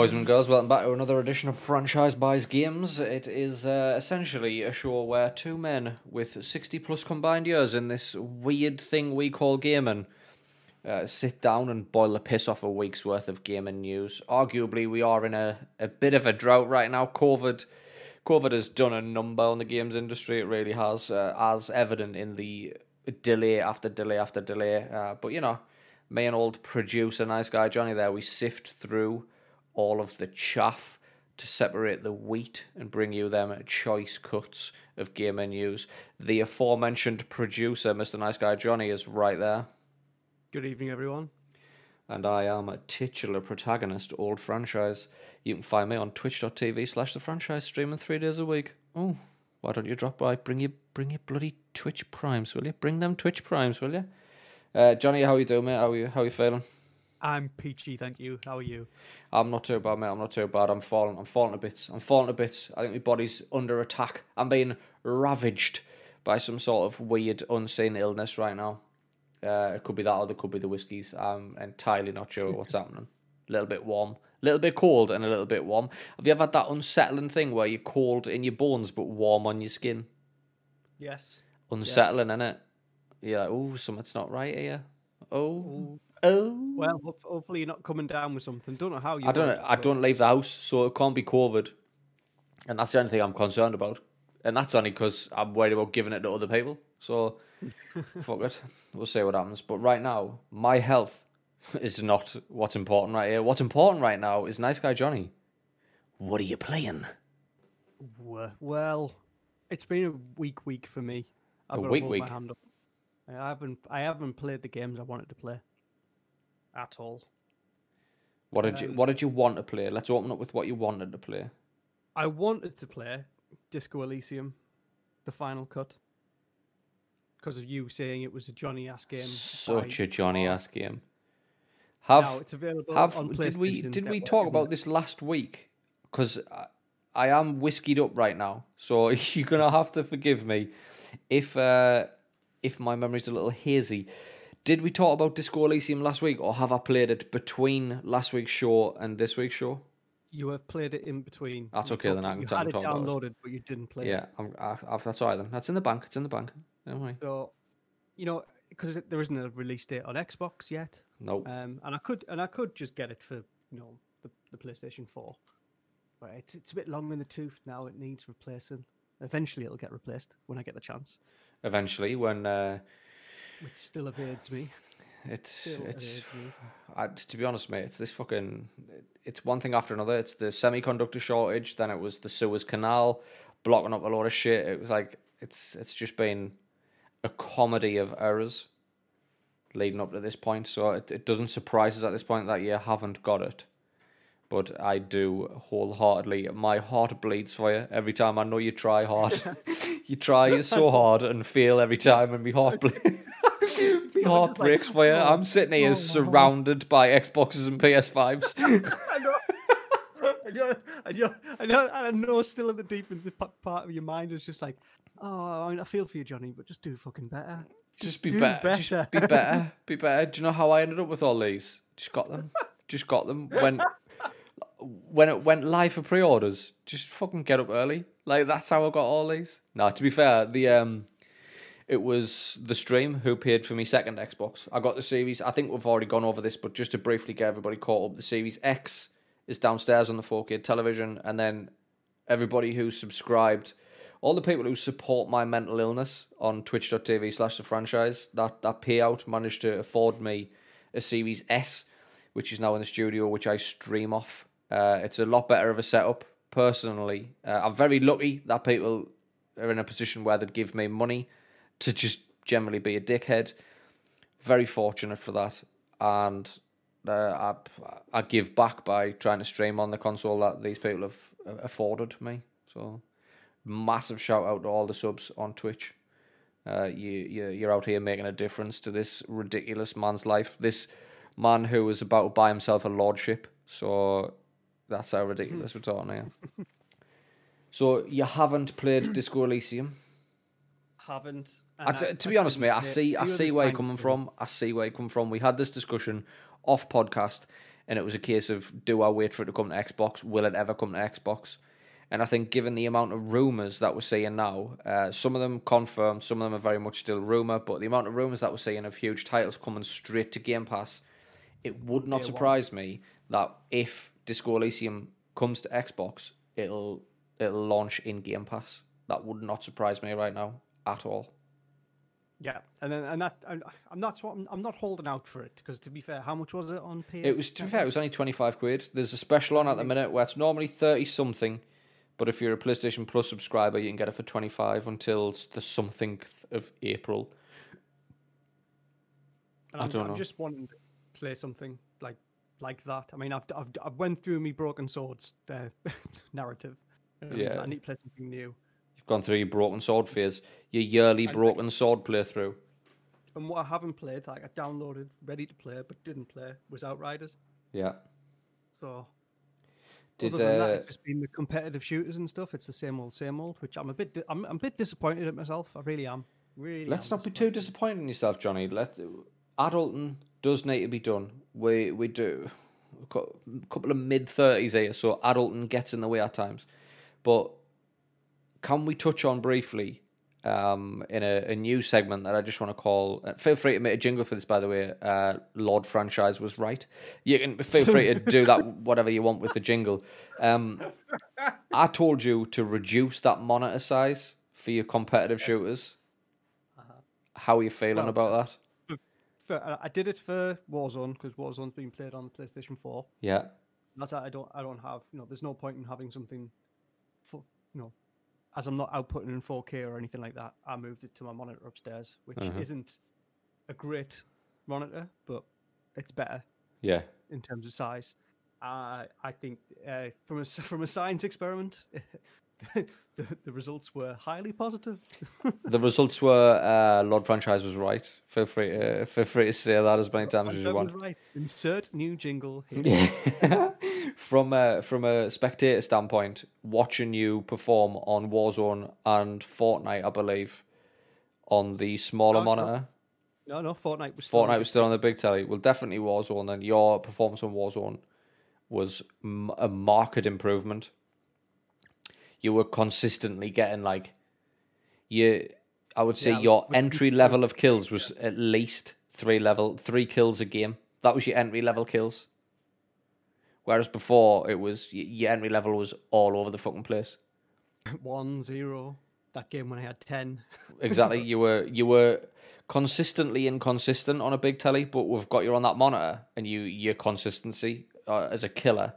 Boys and girls, welcome back to another edition of Franchise Buys Games. It is uh, essentially a show where two men with 60 plus combined years in this weird thing we call gaming uh, sit down and boil the piss off a week's worth of gaming news. Arguably, we are in a, a bit of a drought right now. COVID, COVID has done a number on the games industry. It really has, uh, as evident in the delay after delay after delay. Uh, but you know, me and old producer, nice guy Johnny, there, we sift through all of the chaff to separate the wheat and bring you them choice cuts of gaming menus. The aforementioned producer, Mr. Nice Guy Johnny, is right there. Good evening, everyone. And I am a titular protagonist, old franchise. You can find me on twitch.tv slash the franchise streaming three days a week. Oh, why don't you drop by? Bring your bring your bloody Twitch primes, will you? Bring them Twitch primes, will you? Uh, Johnny, how you doing, mate? How you how you feeling? I'm peachy, thank you. How are you? I'm not too bad, mate. I'm not too bad. I'm falling. I'm falling a bit. I'm falling a bit. I think my body's under attack. I'm being ravaged by some sort of weird, unseen illness right now. Uh, it could be that, or it could be the whiskies. I'm entirely not sure what's happening. A little bit warm, a little bit cold, and a little bit warm. Have you ever had that unsettling thing where you're cold in your bones but warm on your skin? Yes. Unsettling, yes. innit? You're like, oh, something's not right here. Oh. Oh. Well, hopefully you're not coming down with something. Don't know how you. I don't. Know, I don't leave the house, so it can't be COVID, and that's the only thing I'm concerned about. And that's only because I'm worried about giving it to other people. So, fuck it. We'll see what happens. But right now, my health is not what's important right here. What's important right now is nice guy Johnny. What are you playing? Well, it's been a weak week for me. I've a week week. I haven't. I haven't played the games I wanted to play at all. What did um, you What did you want to play? Let's open up with what you wanted to play. I wanted to play Disco Elysium, the final cut, because of you saying it was a Johnny ass game. Such a Johnny ass game. Have now it's available have did we did we talk about it? this last week? Because I, I am whiskeyed up right now, so you're gonna have to forgive me if uh, if my memory's a little hazy. Did we talk about Disco Elysium last week, or have I played it between last week's show and this week's show? You have played it in between. That's okay. then I can you had it downloaded, but you didn't play. It. Yeah, it. I, that's all right then. That's in the bank. It's in the bank. Don't worry. So, you know, because there isn't a release date on Xbox yet. No. Nope. Um, and I could and I could just get it for you know the, the PlayStation Four, but it's it's a bit long in the tooth now. It needs replacing. Eventually, it'll get replaced when I get the chance. Eventually, when uh, which still evades me. It's still it's I, to be honest, mate. It's this fucking. It's one thing after another. It's the semiconductor shortage. Then it was the Suez Canal blocking up a lot of shit. It was like it's it's just been a comedy of errors leading up to this point. So it, it doesn't surprise us at this point that you haven't got it. But I do wholeheartedly. My heart bleeds for you every time. I know you try hard. you try so hard and fail every time, and my heart bleeds. My heart breaks for you. I'm sitting here oh, surrounded by Xboxes and PS5s. I know. I know, I know, I know, I know, still in the deep in the part of your mind is just like, oh, I mean, I feel for you, Johnny, but just do fucking better. Just, just be better. better. Just be better. Be better. Do you know how I ended up with all these? Just got them. Just got them when when it went live for pre-orders. Just fucking get up early. Like that's how I got all these. Now, to be fair, the um, it was the stream who paid for me second Xbox. I got the Series. I think we've already gone over this, but just to briefly get everybody caught up, the Series X is downstairs on the 4K television, and then everybody who subscribed all the people who support my mental illness on twitch.tv slash the franchise, that, that payout managed to afford me a Series S, which is now in the studio, which I stream off. Uh, it's a lot better of a setup, personally. Uh, I'm very lucky that people are in a position where they'd give me money to just generally be a dickhead. Very fortunate for that. And uh, I, I give back by trying to stream on the console that these people have afforded me. So massive shout out to all the subs on Twitch. Uh, you, you you're out here making a difference to this ridiculous man's life. This man who was about to buy himself a lordship. So that's how ridiculous we're talking here. So you haven't played Disco Elysium? Haven't. I, to be honest, mate, I see I see where you're coming from. I see where you're coming from. We had this discussion off podcast, and it was a case of do I wait for it to come to Xbox? Will it ever come to Xbox? And I think, given the amount of rumors that we're seeing now, uh, some of them confirmed, some of them are very much still rumor. But the amount of rumors that we're seeing of huge titles coming straight to Game Pass, it would not surprise me that if Disco Elysium comes to Xbox, it'll it'll launch in Game Pass. That would not surprise me right now at all. Yeah, and then and that I'm, I'm not I'm, not holding out for it because to be fair, how much was it on PS? It was to be fair, it was only twenty five quid. There's a special on at the minute where it's normally thirty something, but if you're a PlayStation Plus subscriber, you can get it for twenty five until the something of April. And I'm, I don't know. I'm just wanting to play something like like that. I mean, I've I've I've went through me Broken Swords uh, narrative. yeah, I need to play something new. You've gone through your Broken Sword phase, your yearly and Broken Sword playthrough. And what I haven't played, like I downloaded, ready to play, but didn't play, was Outriders. Yeah. So. Did other than uh, that, it's just been the competitive shooters and stuff. It's the same old, same old. Which I'm a bit, di- I'm, I'm a bit disappointed at myself. I really am. Really. Let's not be too disappointed in yourself, Johnny. Let adulting does need to be done. We we do a couple of mid thirties here, so adulting gets in the way at times. But can we touch on briefly um, in a, a, new segment that I just want to call? Uh, feel free to make a jingle for this, by the way. Uh, Lord franchise was right. You can feel free to do that whatever you want with the jingle. Um, I told you to reduce that monitor size for your competitive shooters. Uh-huh. How are you feeling well, about that? For, I did it for Warzone because Warzone's been played on PlayStation Four. Yeah, that's I don't I don't have you know. There's no point in having something, for, you know, as I'm not outputting in 4K or anything like that, I moved it to my monitor upstairs, which mm-hmm. isn't a great monitor, but it's better. Yeah. In terms of size, uh, I think uh, from a from a science experiment, the, the, results were highly positive. the results were uh, Lord Franchise was right. Feel free, uh, feel free to say that as many times as you want. Right. Insert new jingle. Here. from a, from a spectator standpoint, watching you perform on Warzone and Fortnite, I believe, on the smaller monitor. No, no, Fortnite was still Fortnite was still on the big telly. Well, definitely Warzone. And your performance on Warzone was a marked improvement you were consistently getting like you I would say yeah, your entry level of kills was at least three level three kills a game. That was your entry level kills. Whereas before it was your entry level was all over the fucking place. One zero. That game when I had ten. exactly. You were you were consistently inconsistent on a big telly, but we've got you on that monitor, and you your consistency uh, as a killer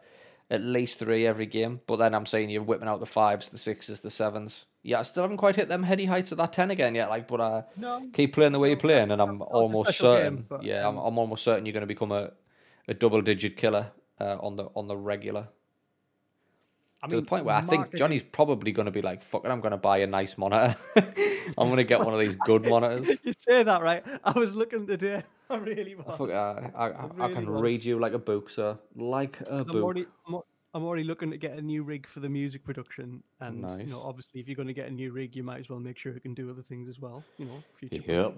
at least three every game. But then I'm saying you're whipping out the fives, the sixes, the sevens. Yeah, I still haven't quite hit them heady heights of that ten again yet. Like, but I uh, no, keep playing the way you're playing, and I'm almost certain. Game, but, yeah, um, I'm, I'm almost certain you're going to become a, a double digit killer uh, on the on the regular. I to mean, the point where I think Johnny's probably going to be like, "Fuck it, I'm going to buy a nice monitor. I'm going to get one of these good monitors." you say that right? I was looking today. I really was. I, I, I, I, really can was. read you like a book, sir. Like a book. I'm already, I'm, already looking to get a new rig for the music production, and nice. you know, obviously, if you're going to get a new rig, you might as well make sure it can do other things as well. You know, future. Yep.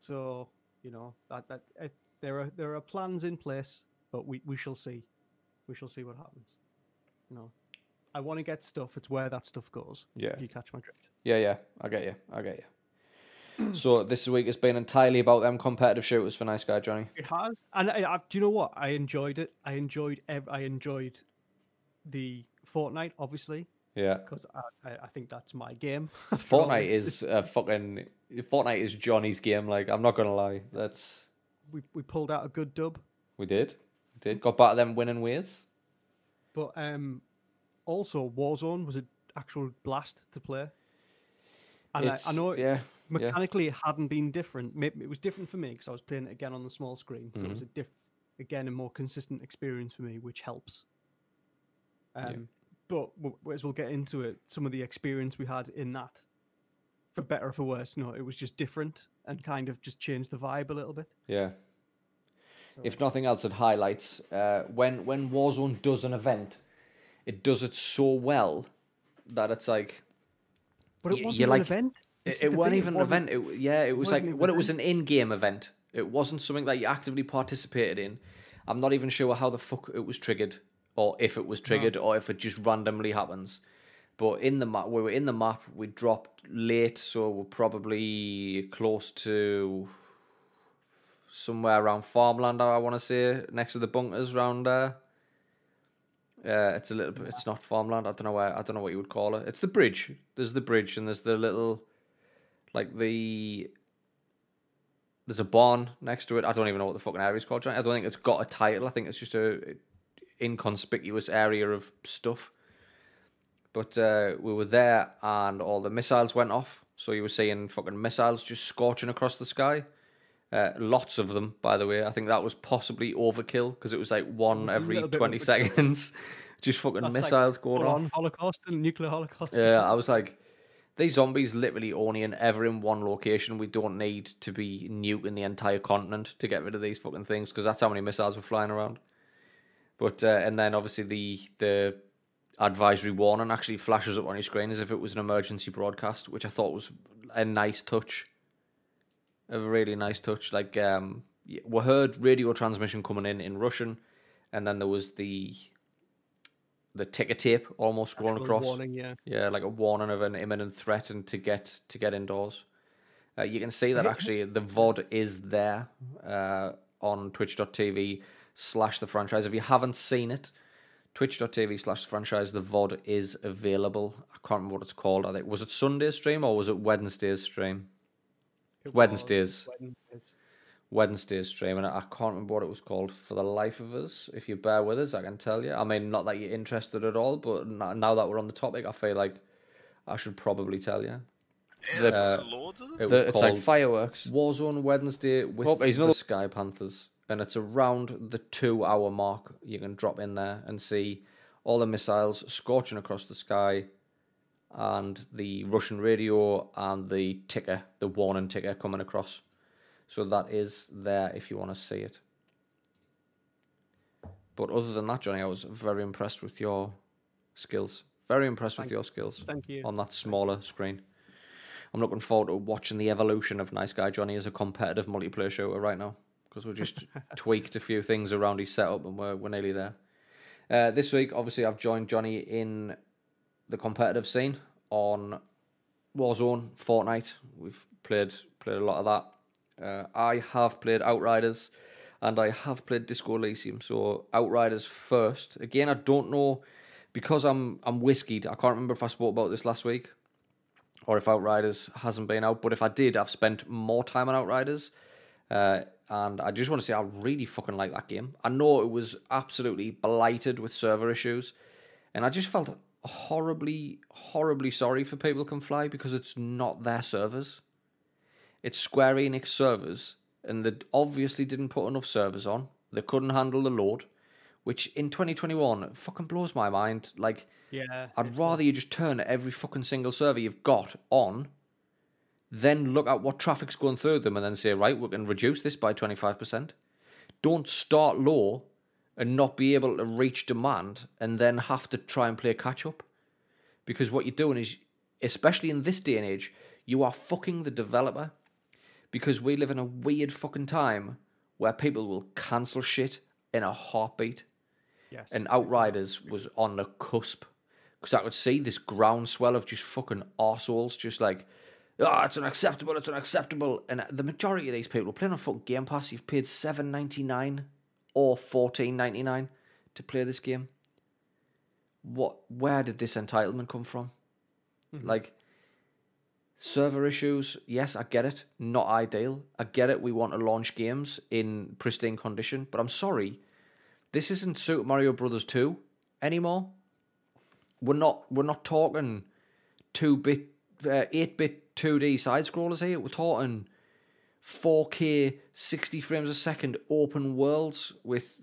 So you know that that eh, there are there are plans in place, but we we shall see. We shall see what happens. You know, I want to get stuff. It's where that stuff goes. Yeah. If you catch my drift. Yeah, yeah. I get you. I get you. so this week has been entirely about them competitive shooters for Nice Guy Johnny. It has, and I, I, do you know what? I enjoyed it. I enjoyed. Ev- I enjoyed the Fortnite, obviously. Yeah. Because I, I think that's my game. Fortnite is uh, fucking. Fortnite is Johnny's game. Like I'm not gonna lie. That's. We we pulled out a good dub. We did. Did. Got back to them winning ways. But um, also Warzone was an actual blast to play. And I, I, know yeah, mechanically yeah. it hadn't been different. It was different for me because I was playing it again on the small screen, so mm-hmm. it was a diff- again a more consistent experience for me, which helps. Um, yeah. But as we'll get into it, some of the experience we had in that, for better or for worse, no, it was just different and kind of just changed the vibe a little bit. Yeah. If nothing else, it highlights uh, when when Warzone does an event it does it so well that it's like. But it wasn't an like, event. It, it wasn't even an event. It, yeah, it was like when it was an in-game event. It wasn't something that you actively participated in, I'm not even sure how the fuck it was triggered, or if it was triggered, or if it just randomly happens. But in the map, we were in the map. We dropped late, so we're probably close to somewhere around farmland. I want to say next to the bunkers around there. Uh, it's a little bit. It's not farmland. I don't know where. I don't know what you would call it. It's the bridge. There's the bridge, and there's the little, like the. There's a barn next to it. I don't even know what the fucking area is called. I don't think it's got a title. I think it's just a inconspicuous area of stuff. But uh, we were there, and all the missiles went off. So you were seeing fucking missiles just scorching across the sky. Uh, lots of them, by the way. I think that was possibly overkill because it was like one every twenty seconds, just fucking That's missiles like going on. Holocaust and nuclear holocaust. Yeah, I was like, these zombies literally only in ever in one location. We don't need to be nuking the entire continent to get rid of these fucking things because that's how many missiles were flying around. But uh, and then obviously the the advisory warning actually flashes up on your screen as if it was an emergency broadcast, which I thought was a nice touch. A really nice touch. Like um, we heard radio transmission coming in in Russian, and then there was the the ticker tape almost going across. Warning, yeah. yeah, like a warning of an imminent threat and to get to get indoors. Uh, you can see that actually the VOD is there uh, on twitch.tv slash the franchise. If you haven't seen it, twitch.tv slash franchise. The VOD is available. I can't remember what it's called. I think was it Sunday's stream or was it Wednesday's stream? It Wednesday's. Wednesday's. Wednesday's stream, and I can't remember what it was called for the life of us. If you bear with us, I can tell you. I mean, not that you're interested at all, but now that we're on the topic, I feel like I should probably tell you. Yeah, uh, loads of them. It the, it's like fireworks. Warzone Wednesday with oh, the Sky Panthers and it's around the two hour mark. You can drop in there and see all the missiles scorching across the sky, and the Russian radio and the ticker, the warning ticker coming across. So that is there if you want to see it. But other than that, Johnny, I was very impressed with your skills. Very impressed Thank with your skills. Thank you. On that smaller screen. I'm looking forward to watching the evolution of Nice Guy Johnny as a competitive multiplayer shooter right now because we just tweaked a few things around his setup and we're, we're nearly there. Uh, this week, obviously, I've joined Johnny in the competitive scene on Warzone, Fortnite. We've played played a lot of that. Uh, I have played Outriders and I have played Disco Elysium. So Outriders first. Again, I don't know because I'm I'm whiskeyed. I can't remember if I spoke about this last week or if Outriders hasn't been out. But if I did, I've spent more time on Outriders. Uh, and I just want to say I really fucking like that game. I know it was absolutely blighted with server issues, and I just felt horribly, horribly sorry for people can fly because it's not their servers. It's Square Enix servers, and they obviously didn't put enough servers on. They couldn't handle the load, which in 2021 fucking blows my mind. Like, yeah, I'd rather so. you just turn every fucking single server you've got on then look at what traffic's going through them and then say, right, we can reduce this by 25%. Don't start low and not be able to reach demand and then have to try and play catch up. Because what you're doing is, especially in this day and age, you are fucking the developer. Because we live in a weird fucking time where people will cancel shit in a heartbeat. Yes. And Outriders was on the cusp. Because I could see this groundswell of just fucking arseholes just like, oh, it's unacceptable, it's unacceptable. And the majority of these people playing on fucking Game Pass, you've paid seven ninety nine or fourteen ninety nine to play this game. What? Where did this entitlement come from? Mm-hmm. Like server issues. Yes, I get it. Not ideal. I get it. We want to launch games in pristine condition, but I'm sorry, this isn't Super Mario Brothers two anymore. We're not. We're not talking two bit, uh, eight bit 2D side scrollers here. We're talking 4K, 60 frames a second open worlds with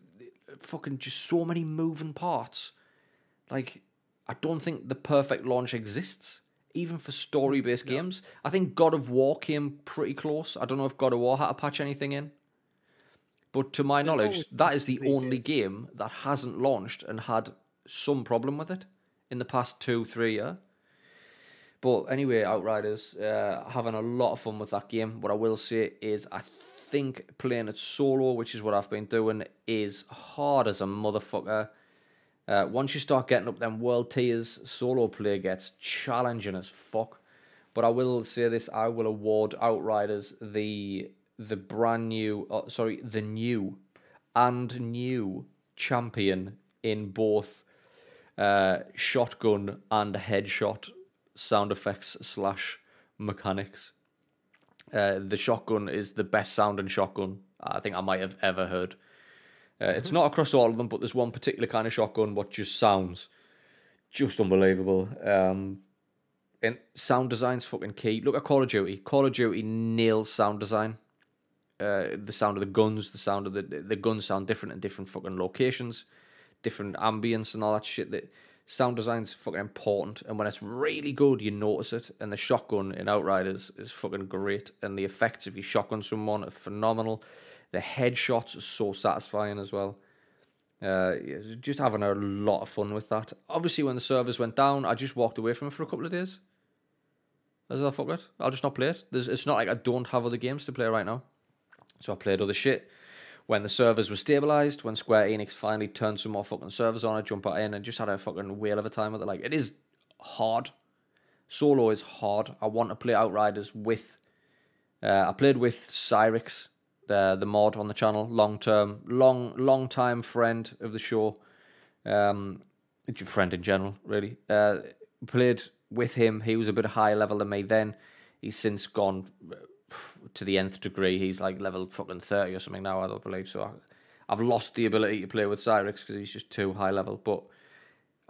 fucking just so many moving parts. Like, I don't think the perfect launch exists, even for story based no. games. I think God of War came pretty close. I don't know if God of War had to patch anything in. But to my knowledge, that is the only days. game that hasn't launched and had some problem with it in the past two, three years. But anyway, Outriders, uh, having a lot of fun with that game. What I will say is, I think playing it solo, which is what I've been doing, is hard as a motherfucker. Uh, once you start getting up them world tiers, solo play gets challenging as fuck. But I will say this: I will award Outriders the the brand new, uh, sorry, the new and new champion in both uh, shotgun and headshot sound effects slash mechanics. Uh, the shotgun is the best sounding shotgun I think I might have ever heard. Uh, it's not across all of them, but there's one particular kind of shotgun what just sounds just unbelievable. Um, and sound design's fucking key. Look at Call of Duty. Call of Duty nails sound design. Uh, the sound of the guns, the sound of the the guns sound different in different fucking locations, different ambience and all that shit. That sound design's fucking important, and when it's really good, you notice it. And the shotgun in Outriders is fucking great, and the effects if you shotgun someone are phenomenal. The headshots are so satisfying as well. Uh, just having a lot of fun with that. Obviously, when the servers went down, I just walked away from it for a couple of days. As I fuck it, I'll just not play it. There's, it's not like I don't have other games to play right now. So I played other shit. When the servers were stabilized, when Square Enix finally turned some more fucking servers on, I jumped back in and just had a fucking whale of a time with it. Like it is hard. Solo is hard. I want to play Outriders with. Uh, I played with Cyrix, the the mod on the channel, long term, long long time friend of the show, um, friend in general, really. Uh, played with him. He was a bit higher level than me then. He's since gone to the nth degree. He's like level fucking 30 or something now, I don't believe. So I, have lost the ability to play with Cyrix because he's just too high level. But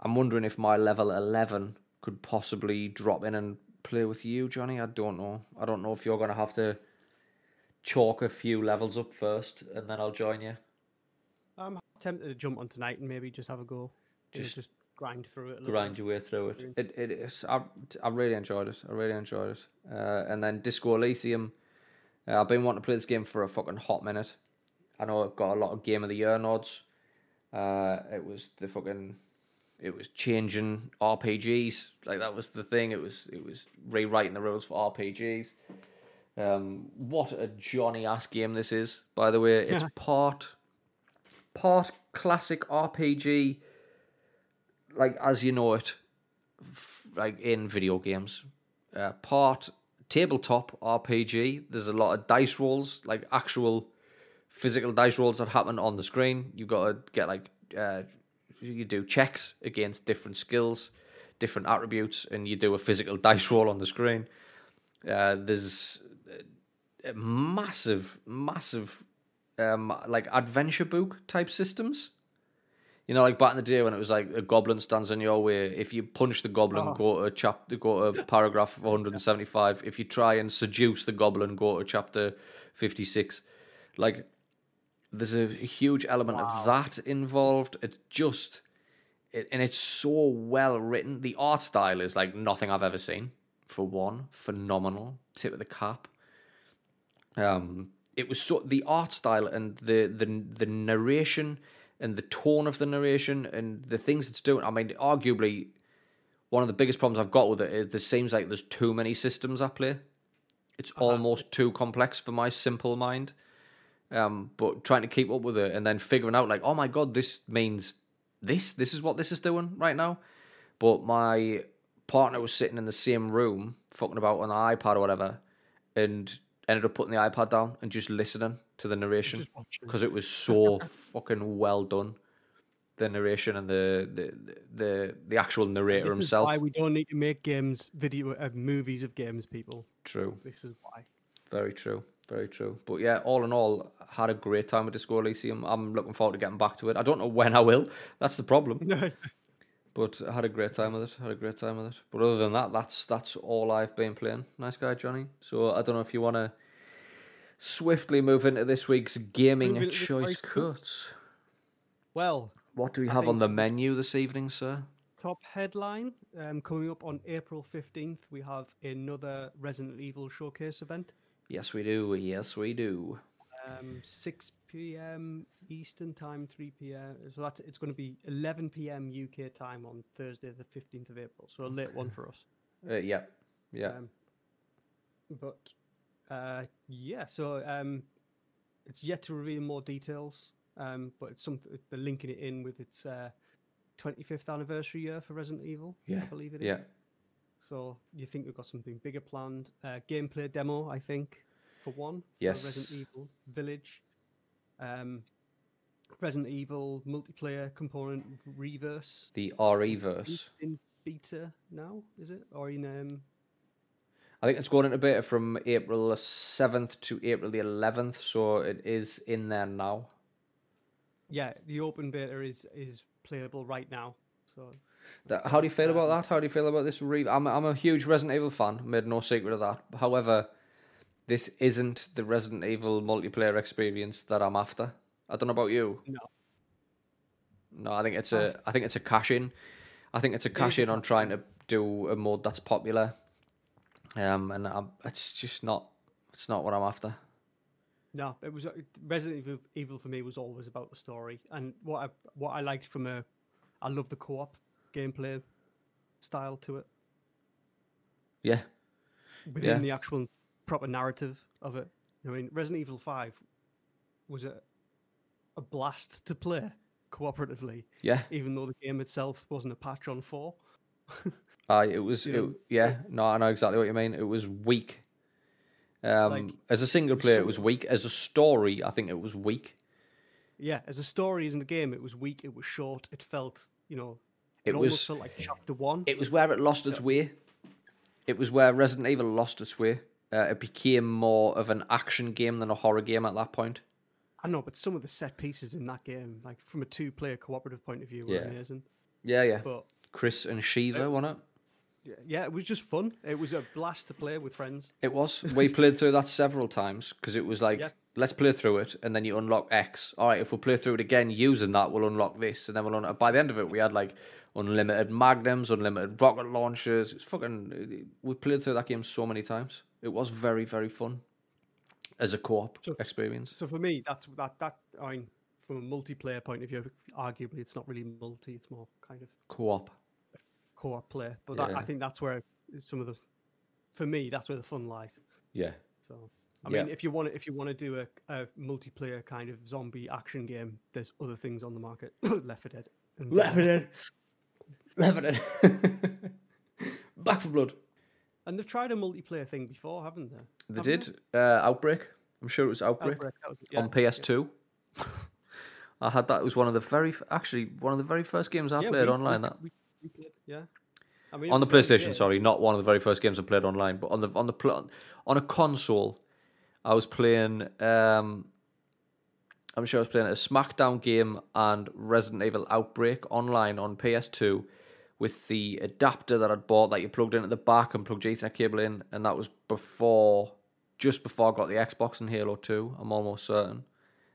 I'm wondering if my level 11 could possibly drop in and play with you, Johnny. I don't know. I don't know if you're going to have to chalk a few levels up first and then I'll join you. I'm tempted to jump on tonight and maybe just have a go. Just, just grind through it. grind bit. your way through it. It it is. I, I really enjoyed it. I really enjoyed it. Uh, and then Disco Elysium. Uh, I've been wanting to play this game for a fucking hot minute. I know I've got a lot of Game of the Year nods. Uh, it was the fucking. It was changing RPGs. Like that was the thing. It was it was rewriting the rules for RPGs. Um, what a Johnny ass game this is, by the way. It's part part classic RPG like as you know it, like in video games, uh, part tabletop RPG. There's a lot of dice rolls, like actual physical dice rolls that happen on the screen. You've got to get like uh, you do checks against different skills, different attributes, and you do a physical dice roll on the screen. Uh, there's massive, massive, um, like adventure book type systems you know, like back in the day when it was like a goblin stands in your way. If you punch the goblin, oh. go to chapter, go to paragraph 175. If you try and seduce the goblin, go to chapter 56. Like, there's a huge element wow. of that involved. It's just, it, and it's so well written. The art style is like nothing I've ever seen. For one, phenomenal tip of the cap. Um, it was so the art style and the the the narration and the tone of the narration and the things it's doing. I mean, arguably, one of the biggest problems I've got with it is there seems like there's too many systems at play. It's uh-huh. almost too complex for my simple mind. Um, but trying to keep up with it and then figuring out like, oh my god, this means this. This is what this is doing right now. But my partner was sitting in the same room, fucking about on the iPad or whatever, and ended up putting the iPad down and just listening to the narration because it was so fucking well done. The narration and the the the, the actual narrator this himself. why we don't need to make games, video, uh, movies of games, people. True. This is why. Very true. Very true. But yeah, all in all, had a great time with Disco Elysium. I'm looking forward to getting back to it. I don't know when I will. That's the problem. but I had a great time with it. Had a great time with it. But other than that, that's that's all I've been playing. Nice guy, Johnny. So I don't know if you want to swiftly move into this week's gaming choice cuts. Well, what do we have on the menu this evening, sir? Top headline um, coming up on April 15th, we have another Resident Evil showcase event. Yes, we do. Yes, we do. Um, 6 p.m. Eastern time, 3 p.m. So that's it's going to be 11 p.m. UK time on Thursday, the 15th of April. So a late one for us. Uh, yeah, yeah. Um, but uh, yeah, so um, it's yet to reveal more details, um, but it's something they're linking it in with its uh, 25th anniversary year for Resident Evil. Yeah, I believe it is. Yeah, So you think we've got something bigger planned? Uh, gameplay demo, I think, for one. for Yes. Resident Evil Village. Um, Resident Evil multiplayer component reverse. the RE verse. In beta now, is it? Or in um, I think it's going into beta from April the seventh to April the eleventh, so it is in there now. yeah, the open beta is is playable right now. So That- How do you feel about that? How do you feel about this? Re- I'm I'm a huge Resident Evil fan. Made no secret of that. However, this isn't the Resident Evil multiplayer experience that I'm after. I don't know about you. no, No, I think it's a I think it's a cash in. I think it's a cash in on trying to do a mode that's popular. Um, and i it's just not it's not what I'm after. no, it was uh, Resident Evil, Evil for me was always about the story and what I what I liked from a, I love the co-op gameplay style to it Yeah, within Yeah. the actual proper narrative of it. I mean, Resident Evil Five was a a blast to play cooperatively, yeah. even though the game itself wasn't a patch on four. Uh, it was, it, yeah, no, I know exactly what you mean. It was weak. Um, Like, as a single player, so- it was weak. As a story, I think it was weak. Yeah, as a story as in the game, it was weak. It was short. It felt, you know, It it, almost was- felt like chapter one. It was where it lost its way. It was where Resident Evil lost its way. Uh, it became more of an action game than a horror game at that point. I know, but some of the set pieces in that game, like from a two-player cooperative point of view, were Yeah. amazing. Yeah, yeah. But Chris and Sheva, wasn't it? yeah, yeah, it was just fun. It was a blast to play with friends. It was. We played through that several times because it was like, Yeah. let's play through it, and then you unlock X. All right, if we play through it again using that, we'll unlock this, and then we'll unlock. By the end of it, we had like unlimited magnums, unlimited rocket launchers. It's fucking. We played through that game so many times. It was very, very fun as a co-op So- experience. So for me, that's that that I mean, from a multiplayer point of view, arguably it's not really multi; it's more kind of Co-op. co-op play. But that, I think that's where some of the, for me, that's where the fun lies. Yeah. So I Yeah. mean, if you want to, if you want to do a, a multiplayer kind of zombie action game, there's other things on the market. Left 4 Dead. and, uh, Dead. Left 4 Dead. Back 4 Blood. And they've tried a multiplayer thing before, haven't they? They Haven't did. Uh, Outbreak. I'm sure it was Outbreak. Outbreak, was- yeah, on PS2. I had that. It was one of the very actually one of the very first games I yeah, played we- online. we- That we- played, yeah. I mean, on the PlayStation. Sorry, not one of the very first games I played online, but on the on the on a console, I was playing. Um, I'm sure I was playing a SmackDown game and Resident Evil Outbreak online on PS2 with the adapter that I'd bought that you plugged in at the back and plugged Ethernet cable in, and that was before, just before I got the Xbox and Halo 2. I'm almost certain.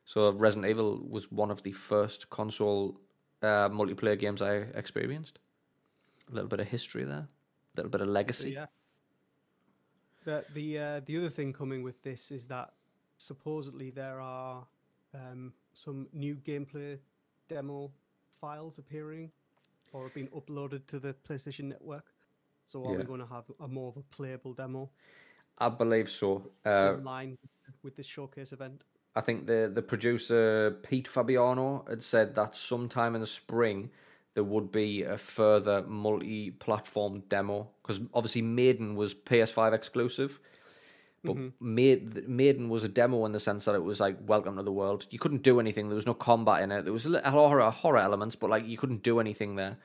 So Resident Evil was one of the first console uh, multiplayer games I experienced. A little bit of history there, a little bit of legacy. yeah. The the uh, the other thing coming with this is that supposedly there are um, some new gameplay demo files appearing or have been uploaded to the PlayStation Network. So are Yeah. we going to have a more of a playable demo I believe so. Uh, online with this showcase event? I think the the producer Pete Fabiano had said that sometime in the spring there would be a further multi-platform demo because obviously Maiden was PS5 exclusive, but Maid, Maiden was a demo in the sense that it was like Welcome to the World. You couldn't do anything. There was no combat in it. There was a little horror horror elements, but like you couldn't do anything there.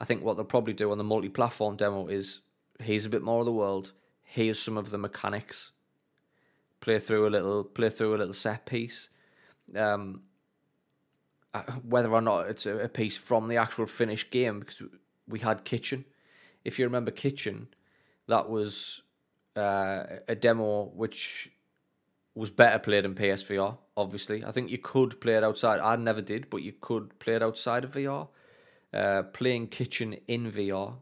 I think what they'll probably do on the multi-platform demo is here's a bit more of the world. Here's some of the mechanics play through a little play through a little set piece um uh, whether or not it's a piece from the actual finished game because we had kitchen if you remember kitchen that was uh, a demo which was better played in PSVR obviously I think you could play it outside I never did but you could play it outside of VR uh, playing kitchen in VR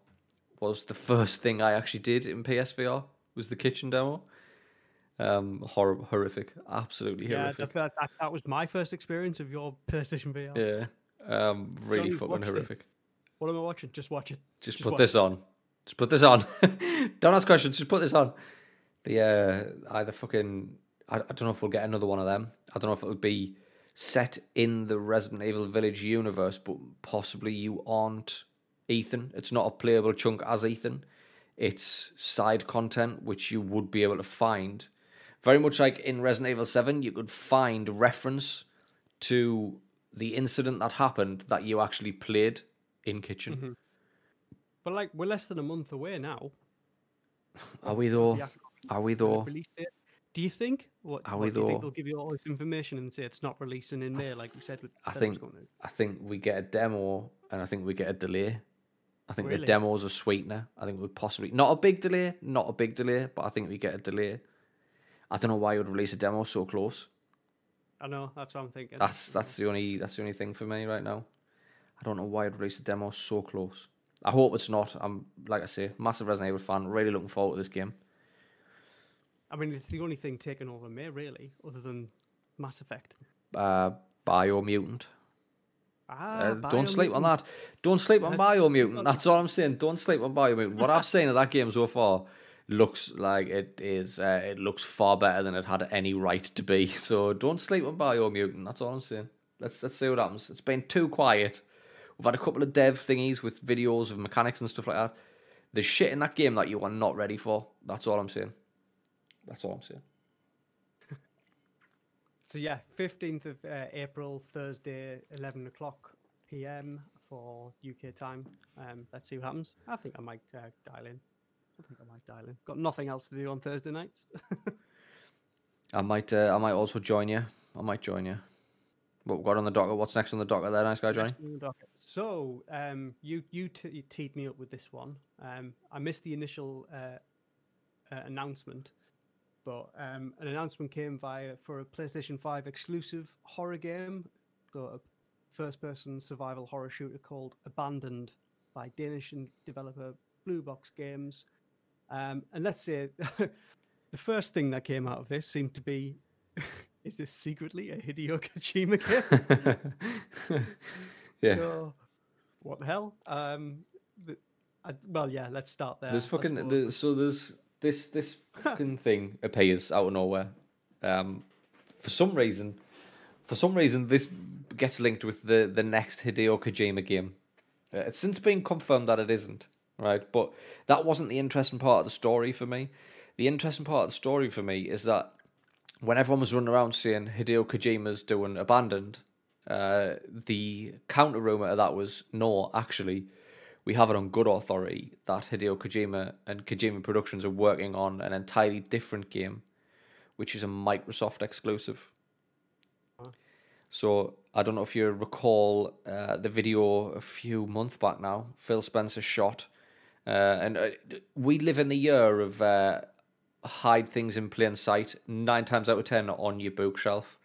was the first thing I actually did in PSVR was the kitchen demo um, horror, horrific, absolutely Yeah, horrific. that, that, that was my first experience of your PlayStation VR. Yeah, um, really Johnny, fucking watch this. horrific. What am I watching? Just watch it. Just, Just put this on. Just put this on. Don't ask questions. Just put this on. The uh, either fucking I, I don't know if we'll get another one of them. I don't know if it'll be set in the Resident Evil Village universe, but possibly you aren't Ethan. It's not a playable chunk as Ethan. It's side content which you would be able to find. Very much like in Resident Evil 7, you could find reference to the incident that happened that you actually played in kitchen. Mm-hmm. But like we're less than a month away now. Are we though? Yeah. Are we though? Release date. Do you think? What, Are what, we do you think though? they'll give you all this information and say it's not releasing in May, like we said? With, I said it was think? I think we get a demo and I think we get a delay. I think the Really? demo's a sweetener. I think we possibly not a big delay, not a big delay, but I think we get a delay. I don't know why you would release a demo so close. I know that's what I'm thinking. That's that's the only that's the only thing for me right now. I don't know why I'd release a demo so close. I hope it's not. I'm like I say, massive Resident Evil fan. Really looking forward to this game. I mean, it's the only thing taken over me really, other than Mass Effect. Uh, Biomutant. Ah, Uh, don't sleep on that. Don't sleep on Biomutant. That's all I'm saying. Don't sleep on Biomutant. What I've seen of that game so far looks like it is. Uh, it looks far better than it had any right to be. So don't sleep on Biomutant. That's all I'm saying. Let's let's see what happens. It's been too quiet. We've had a couple of dev thingies with videos of mechanics and stuff like that. There's shit in that game that you are not ready for. That's all I'm saying. That's all I'm saying. So yeah, fifteenth of uh, April, Thursday, eleven o'clock PM for UK time. Um, let's see what happens. I think I might uh, dial in. I think I might dial in. Got nothing else to do on Thursday nights. I might uh, I might also join you. I might join you. What we got on the docket? What's next on the docket there, nice guy Johnny? So um, you you, t- you teed me up with this one. Um, I missed the initial uh, uh, announcement, but um, an announcement came via for a PlayStation Five exclusive horror game, so a first-person survival horror shooter called Abandoned by Danish in- developer Blue Box Games. Um, and let's say the first thing that came out of this seemed to be. Is this secretly a Hideo Kojima game? yeah. So, what the hell? Um, the, I, well, yeah, let's start there. There's fucking the, so there's this this fucking thing appears out of nowhere. Um, for some reason, for some reason, this gets linked with the the next Hideo Kojima game. Uh, it's since been confirmed that it isn't right, but that wasn't the interesting part of the story for me. The interesting part of the story for me is that when everyone was running around saying Hideo Kojima's doing Abandoned, uh, the counter rumor of that was no, actually, we have it on good authority that Hideo Kojima and Kojima Productions are working on an entirely different game, which is a Microsoft exclusive. So I don't know if you recall uh, the video a few months back now. Phil Spencer shot, uh, and uh, we live in the year of uh, hide things in plain sight. Nine times out of ten on your bookshelf,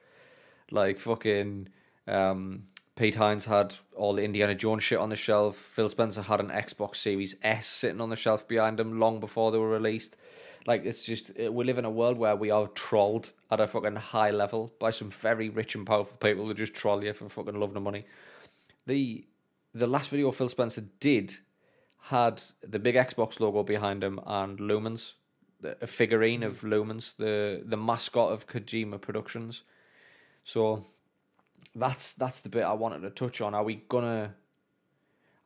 like fucking. Um, Pete Hines had all the Indiana Jones shit on the shelf. Phil Spencer had an Xbox Series S sitting on the shelf behind him long before they were released. Like it's just we live in a world where we are trolled at a fucking high level by some very rich and powerful people who just troll you for fucking love and money. The the last video Phil Spencer did had the big Xbox logo behind him and Ludens, a figurine of mm. Ludens, the the mascot of Kojima Productions. So that's that's the bit I wanted to touch on. Are we gonna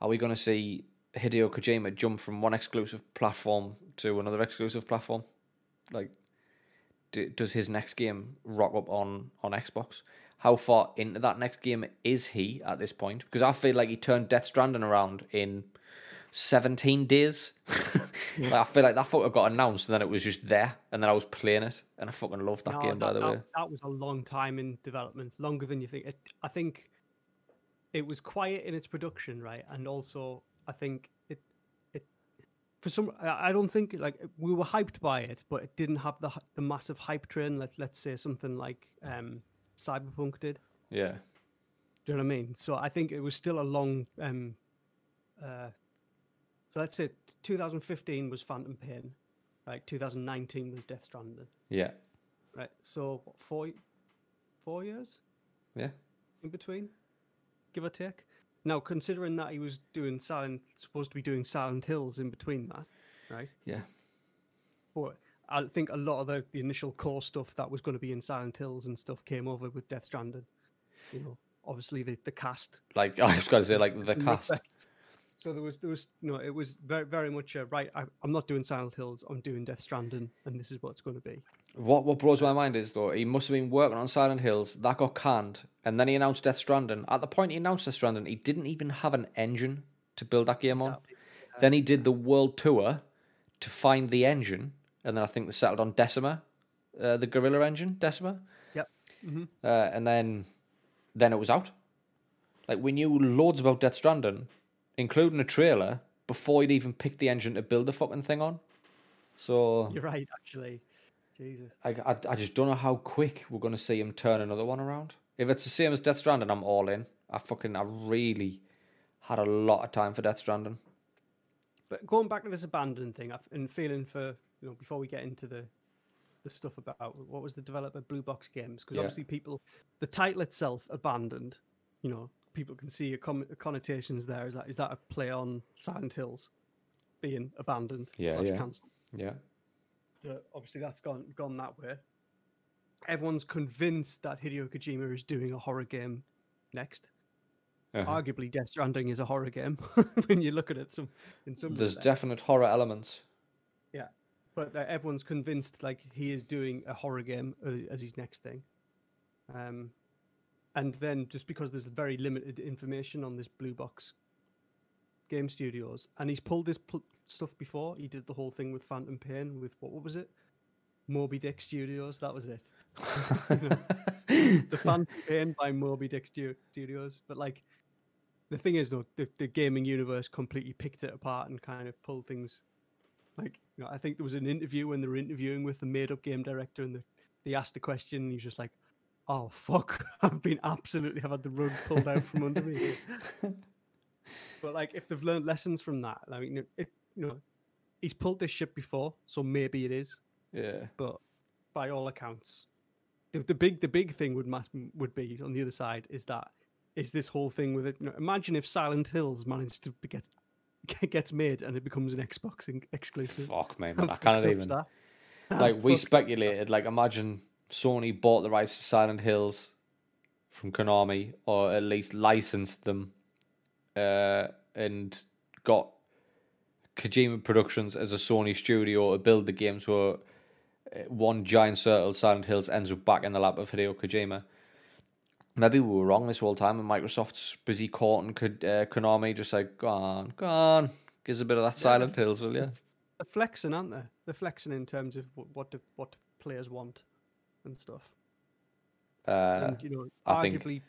are we gonna see Hideo Kojima jump from one exclusive platform to another exclusive platform? Like, d does his next game rock up on on Xbox? How far into that next game is he at this point? Because I feel like he turned Death Stranding around in seventeen days. like, I feel like that photo got announced and then it was just there, and then I was playing it, and I fucking loved that No, game. by the way, that, that was a long time in development, longer than you think. It, I think it was quiet in its production, right? And also, I think it, it for some, I I don't think like we were hyped by it, but it didn't have the the massive hype train. Let let's say something like um, Cyberpunk did. yeah. Do you know what I mean? So I think it was still a long. Um, uh, so let's say 2015 was Phantom Pain, right? 2019 was Death Stranding, Yeah, right? So what, four, four years yeah. in between, give or take. Now, considering that he was doing Silent, supposed to be doing Silent Hills in between that, right? Yeah. But I think a lot of the, the initial core stuff that was going to be in Silent Hills and stuff came over with Death Stranding. You know, obviously the, the cast. Like I was going to say, like the cast. So there was there was you know it was very very much a, right. I, I'm not doing Silent Hills. I'm doing Death Stranding, and this is what it's going to be. What what blows my mind is though he must have been working on Silent Hills that got canned, and then he announced Death Stranding. At the point he announced Death Stranding, he didn't even have an engine to build that game on. Then he did the world tour to find the engine, and then I think they settled on Decima, uh, the Guerrilla engine, Decima. Yep. Mm-hmm. Uh, and then then it was out. Like we knew loads about Death Stranding, including a trailer, before he'd even picked the engine to build the fucking thing on. So you're right, actually. Jesus. I, I, I just don't know how quick we're going to see him turn another one around. If it's the same as Death Stranding, I'm all in. I fucking, I really had a lot of time for Death Stranding. But going back to this abandoned thing and feeling for, you know, before we get into the the stuff about what was the developer Blue Box Games, because yeah. obviously people, the title itself, abandoned, you know, people can see a, com- connotations there. Is that is that a play on Silent Hills being abandoned? Yeah, yeah, cancelled? yeah obviously that's gone gone that way. Everyone's convinced that Hideo Kojima is doing a horror game next. Uh-huh. Arguably, Death Stranding is a horror game when you look at it. Some in some there's respects. definite horror elements. Yeah, but everyone's convinced like he is doing a horror game uh, as his next thing. Um, and then just because there's very limited information on this blue box game studios, and he's pulled this pl- stuff before. He did the whole thing with Phantom Pain with what, what was it? Moby Dick Studios. That was it. the Phantom Pain by Moby Dick Studios. But like, the thing is, though, the, the gaming universe completely picked it apart and kind of pulled things. Like, you know, I think there was an interview when they were interviewing with the made-up game director, and the, they asked the question, and he was just like, "Oh fuck, I've been absolutely I've had the rug pulled out from under me." but like, if they've learned lessons from that, I mean, if you know, he's pulled this ship before, so maybe it is. Yeah. But by all accounts, the, the big the big thing would would be on the other side is that is this whole thing with it. You know, imagine if Silent Hills managed to get gets made and it becomes an Xbox exclusive. Fuck man, I can't even. That. Like we speculated, like imagine Sony bought the rights to Silent Hills from Konami, or at least licensed them, uh, and got Kojima Productions as a Sony studio to build the game, so uh, one giant circle, Silent Hills, ends up back in the lap of Hideo Kojima. Maybe we were wrong this whole time, and Microsoft's busy courting uh, Konami, just like, go on, go on, give us a bit of that yeah, Silent Hills, will you? They're flexing, aren't they? They're flexing in terms of what the, what players want and stuff. Uh, and, you know, I arguably,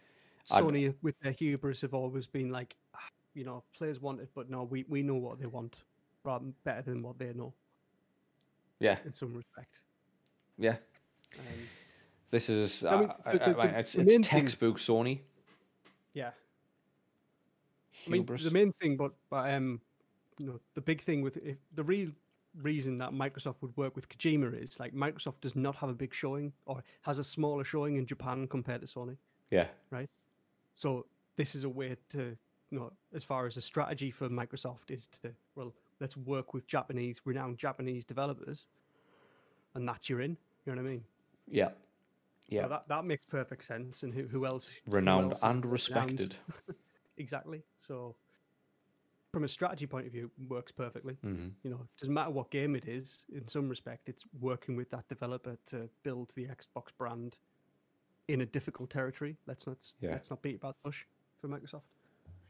Sony I'd... with their hubris have always been like, ah, you know, players want it, but no, we, we know what they want rather better than what they know. Yeah, in some respect. Yeah. Um, this is I mean, uh, the, the, it's, it's textbook thing, Sony. Yeah. Hubris. I mean, the main thing, but but um, you know, the big thing with if the real reason that Microsoft would work with Kojima is like Microsoft does not have a big showing or has a smaller showing in Japan compared to Sony. Yeah. Right. So this is a way to, you know, as far as a strategy for Microsoft is to well, let's work with Japanese, renowned Japanese developers, and that's you're in. You know what I mean? Yeah. Yeah. So that, that makes perfect sense. And who, who else? Renowned who else and respected. exactly. So, from a strategy point of view, works perfectly. Mm-hmm. You know, doesn't matter what game it is. In some respect, it's working with that developer to build the Xbox brand in a difficult territory. Let's not yeah. let's not beat about the bush for Microsoft.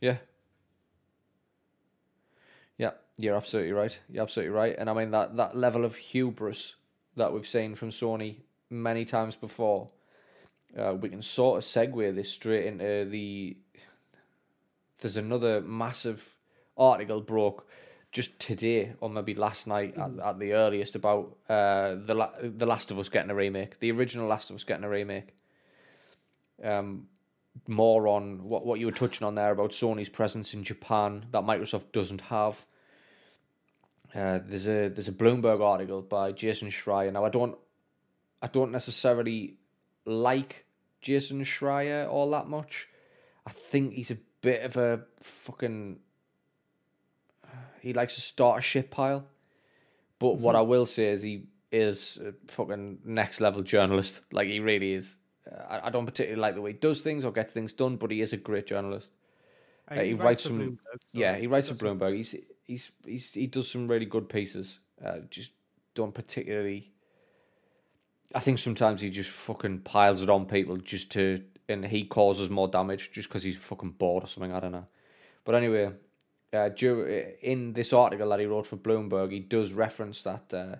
Yeah, yeah, you're absolutely right. You're absolutely right. And I mean that that level of hubris that we've seen from Sony many times before, uh, we can sort of segue this straight into the. There's another massive article broke just today or maybe last night at, mm. at the earliest about uh, the La- the Last of Us getting a remake, the original Last of Us getting a remake. Um, more on what what you were touching on there about Sony's presence in Japan that Microsoft doesn't have. Uh, there's a there's a Bloomberg article by Jason Schreier. Now I don't I don't necessarily like Jason Schreier all that much. I think he's a bit of a fucking he likes to start a shit pile. But what I will say is he is a fucking next level journalist. Like he really is. Uh, I, I don't particularly like the way he does things or gets things done, but he is a great journalist. Uh, Uh, he writes some- Bloomberg, so Yeah, he writes for Bloomberg. He's he's he's he does some really good pieces. Uh, just don't particularly. I think sometimes he just fucking piles it on people just to, and he causes more damage just because he's fucking bored or something. I don't know. But anyway, uh, in this article that he wrote for Bloomberg, he does reference that uh,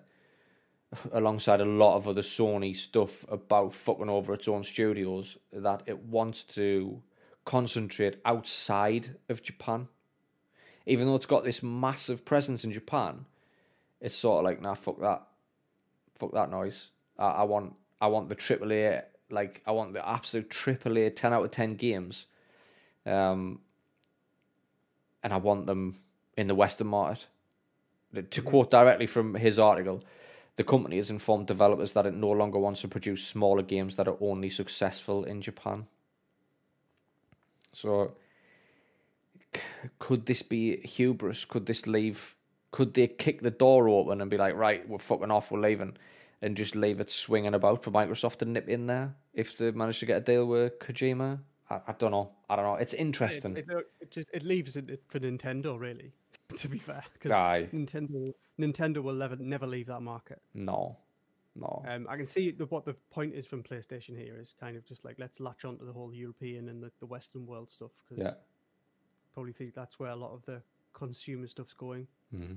alongside a lot of other Sony stuff about fucking over its own studios, that it wants to concentrate outside of Japan. Even though it's got this massive presence in Japan, it's sort of like, nah, fuck that. Fuck that noise. I, I want I want the AAA, like, I want the absolute AAA 10 out of 10 games. Um, and I want them in the Western market. To mm. quote directly from his article, the company has informed developers that it no longer wants to produce smaller games that are only successful in Japan. So, c- could this be hubris? Could this leave? Could they kick the door open and be like, right, we're fucking off, we're leaving, and just leave it swinging about for Microsoft to nip in there if they manage to get a deal with Kojima? I, I don't know. I don't know. It's interesting. it, it just it leaves it for Nintendo, really. To be fair, because Nintendo Nintendo will never never leave that market. no, no. Um, I can see the, what the point is from PlayStation here is kind of just like let's latch onto the whole European and the, the Western world stuff because Yeah. probably think that's where a lot of the consumer stuff's going. hmm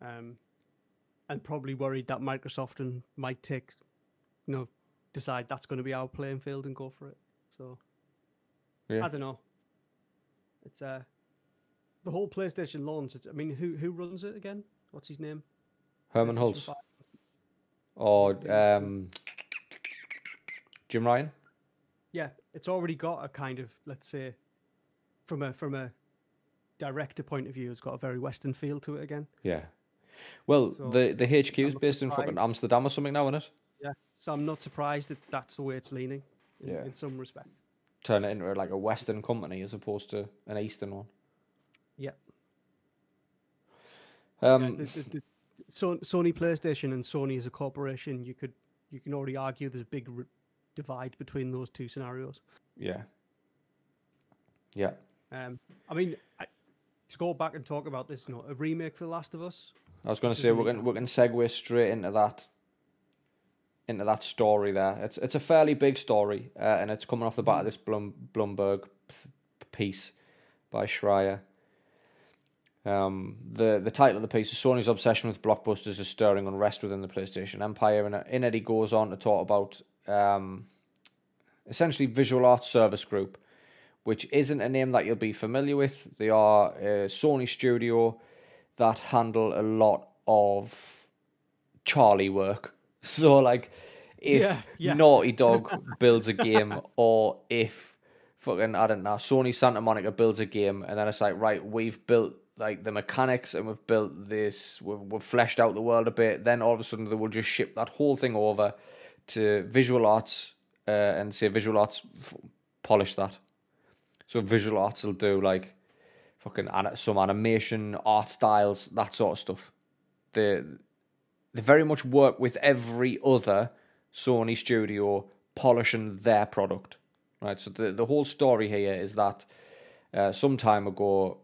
Um, and probably worried that Microsoft and might take, you know, decide that's going to be our playing field and go for it. So Yeah. I don't know. It's uh the whole PlayStation launch. It's, I mean, who who runs it again? What's his name? Hermen Hulst or um, Jim Ryan. Yeah, it's already got a kind of let's say, from a from a director point of view, it's got a very Western feel to it again. Yeah. Well, So, the the HQ is based in fucking. Amsterdam or something now, isn't it? Yeah, so I'm not surprised that that's the way it's leaning. In, Yeah. in some respect. Turn it into like a Western company as opposed to an Eastern one. Yeah. Um, yeah, the, the, the, So- Sony PlayStation and Sony as a corporation, you could you can already argue there's a big r- divide between those two scenarios. yeah. Yeah. Um, I mean, I, to go back and talk about this, you know, a remake for The Last of Us. I was going to say we're going we can segue straight into that into that story there. It's it's a fairly big story, uh, and it's coming off the back of this Blum, Bloomberg piece by Schreier. Um, the the title of the piece is Sony's obsession with blockbusters is stirring unrest within the PlayStation Empire, and in it he goes on to talk about um, essentially Visual Arts Service Group, which isn't a name that you'll be familiar with. They are a Sony studio that handle a lot of Charlie work. So like if Yeah, yeah. Naughty Dog builds a game or if fucking I don't know, Sony Santa Monica builds a game and then it's like, right, we've built like the mechanics and we've built this we've, we've fleshed out the world a bit, then all of a sudden they will just ship that whole thing over to Visual Arts uh, and say Visual Arts f- polish that. So Visual Arts will do like fucking ana- some animation, art styles, that sort of stuff. They they very much work with every other Sony studio polishing their product, right? So the the whole story here is that uh, some time ago,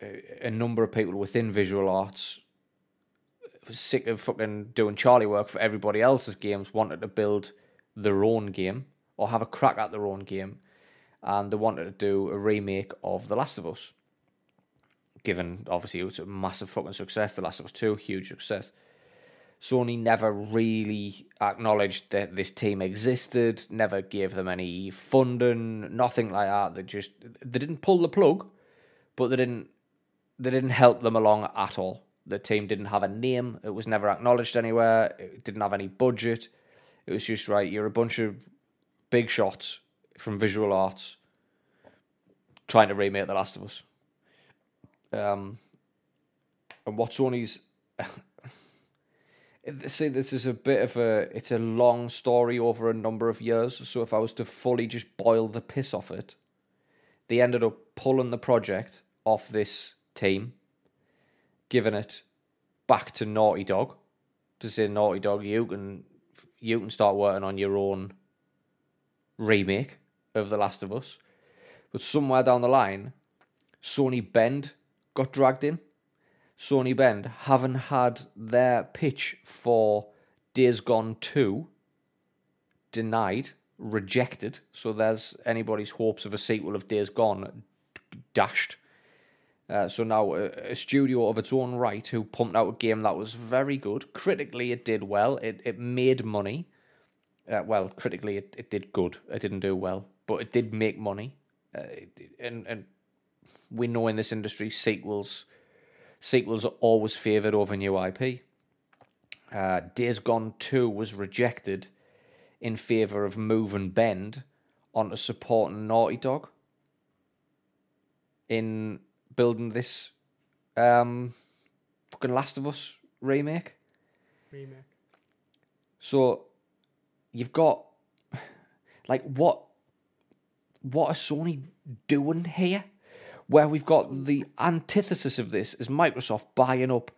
a, a number of people within Visual Arts, sick of fucking doing Charlie work for everybody else's games, wanted to build their own game or have a crack at their own game, and they wanted to do a remake of The Last of Us. Given obviously it was a massive fucking success, The Last of Us Two, huge success. Sony never really acknowledged that this team existed, never gave them any funding, nothing like that. They just they didn't pull the plug, but they didn't they didn't help them along at all. The team didn't have a name, it was never acknowledged anywhere, it didn't have any budget. It was just right, you're a bunch of big shots from visual arts trying to remake The Last of Us. Um and what Sony's see this is a bit of a it's a long story over a number of years so if i was to fully just boil the piss off it they ended up pulling the project off this team giving it back to naughty dog to say Naughty Dog, you can you can start working on your own remake of The Last of Us. But somewhere down the line, Sony Bend got dragged in. Sony Bend haven't had their pitch for Days Gone 2 denied, rejected. So there's anybody's hopes of a sequel of Days Gone dashed. Uh, so now a, a, studio of its own right who pumped out a game that was very good. Critically, it did well. It it made money. Uh, well, critically, it, it did good. It didn't do well, but it did make money. Uh, and and we know in this industry sequels sequels are always favoured over new IP. Uh, Days Gone 2 was rejected in favour of Move and Bend onto supporting Naughty Dog in building this um, fucking Last of Us remake. Remake. So you've got like what what are Sony doing here? Where we've got the antithesis of this is Microsoft buying up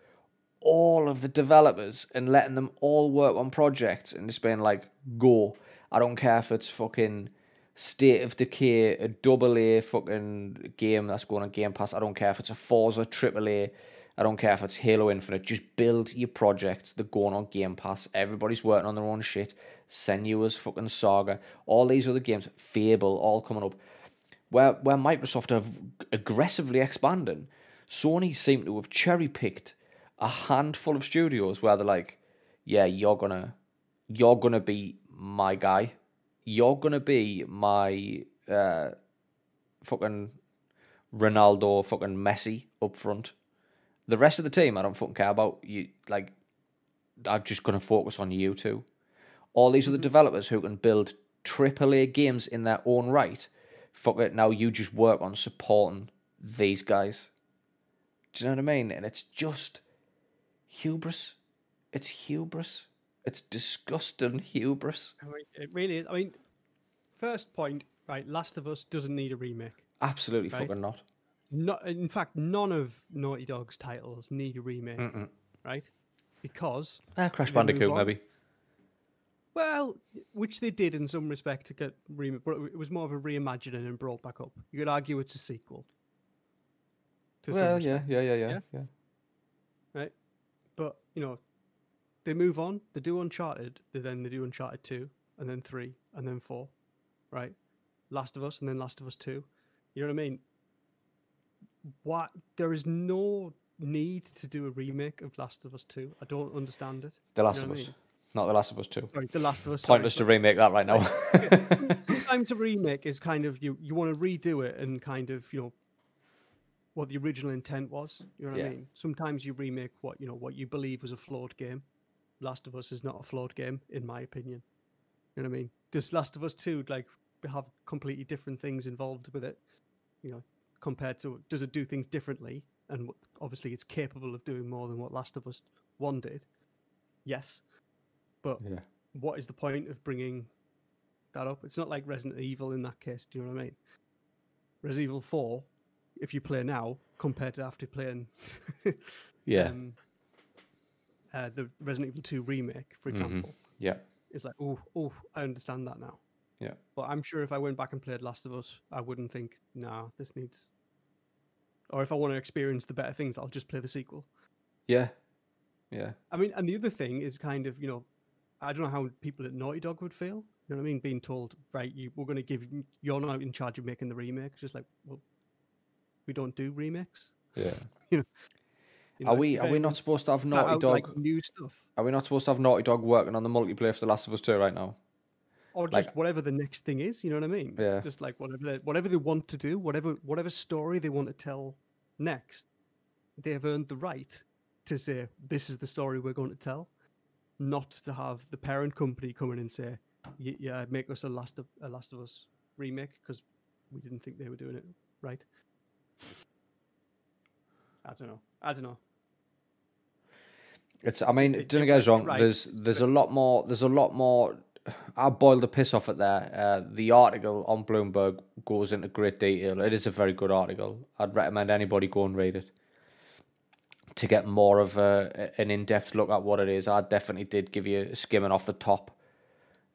all of the developers and letting them all work on projects and just being like, go. I don't care if it's fucking State of Decay, a double A fucking game that's going on Game Pass. I don't care if it's a Forza triple A. I don't care if it's Halo Infinite. Just build your projects that going on Game Pass. Everybody's working on their own shit. Senua's fucking Saga. All these other games, Fable, all coming up. Where where Microsoft have aggressively expanding, Sony seem to have cherry picked a handful of studios where they're like, yeah, you're gonna, you're gonna be my guy. You're gonna be my uh, fucking Ronaldo, fucking Messi up front. The rest of the team, I don't fucking care about. You like, I'm just gonna focus on you two. All these other mm-hmm. developers who can build AAA games in their own right. Fuck it. Now you just work on supporting these guys. Do you know what I mean? And it's just hubris. It's hubris. It's disgusting hubris. It really is. I mean, first point, right? Last of Us doesn't need a remake. Absolutely right? fucking not. Not, in fact, none of Naughty Dog's titles need a remake, Mm-mm. right? Because uh, Crash Bandicoot, maybe. Well, which they did in some respect to get remake, but it was more of a reimagining and brought back up. You could argue it's a sequel. well, yeah, yeah, yeah, yeah, yeah. Right. But you know, they move on. They do Uncharted. They then they do Uncharted two, and then three, and then four, right? Last of Us, and then Last of Us two. You know what I mean? What there is no need to do a remake of Last of Us two. I don't understand it. The Last of Us. Not The Last of Us Two. Sorry, The Last of Us. Pointless sorry, to remake that right now. Sometimes a remake is kind of you. You want to redo it and kind of you know what the original intent was. You know what yeah. I mean? Sometimes you remake what you know what you believe was a flawed game. Last of Us is not a flawed game, in my opinion. You know what I mean? Does Last of Us Two like have completely different things involved with it? You know, compared to does it do things differently? And obviously, it's capable of doing more than what Last of Us One did. Yes, but yeah. what is the point of bringing that up? It's not like Resident Evil in that case. Do you know what I mean? Resident Evil Four if you play now compared to after playing yeah um, uh, the Resident Evil 2 remake, for mm-hmm. example. Mm-hmm. Yeah. It's like, oh, oh, I understand that now. Yeah. But I'm sure if I went back and played Last of Us, I wouldn't think, nah, this needs. Or if I want to experience the better things, I'll just play the sequel. Yeah. Yeah. I mean, and the other thing is kind of, you know, I don't know how people at Naughty Dog would feel. You know what I mean? Being told, right, you, we're going to give, you're not in charge of making the remake. It's just like, well, we don't do remakes. Yeah. you know. You know, are we are we not supposed to have Naughty out, Dog like, new stuff? Are we not supposed to have Naughty Dog working on the multiplayer for The Last of Us Two right now? Or just like, whatever the next thing is, you know what I mean? Yeah. Just like whatever they, whatever they want to do, whatever whatever story they want to tell next, they have earned the right to say this is the story we're going to tell, not to have the parent company come in and say, yeah, make us a Last of a Last of Us remake because we didn't think they were doing it right. I don't know. I don't know. It's. I mean, it, don't get us wrong. Right. There's there's a lot more. There's a lot more. I boiled the piss off it there. Uh, the article on Bloomberg goes into great detail. It is a very good article. I'd recommend anybody go and read it. To get more of a an in depth look at what it is. I definitely did give you a skimming off the top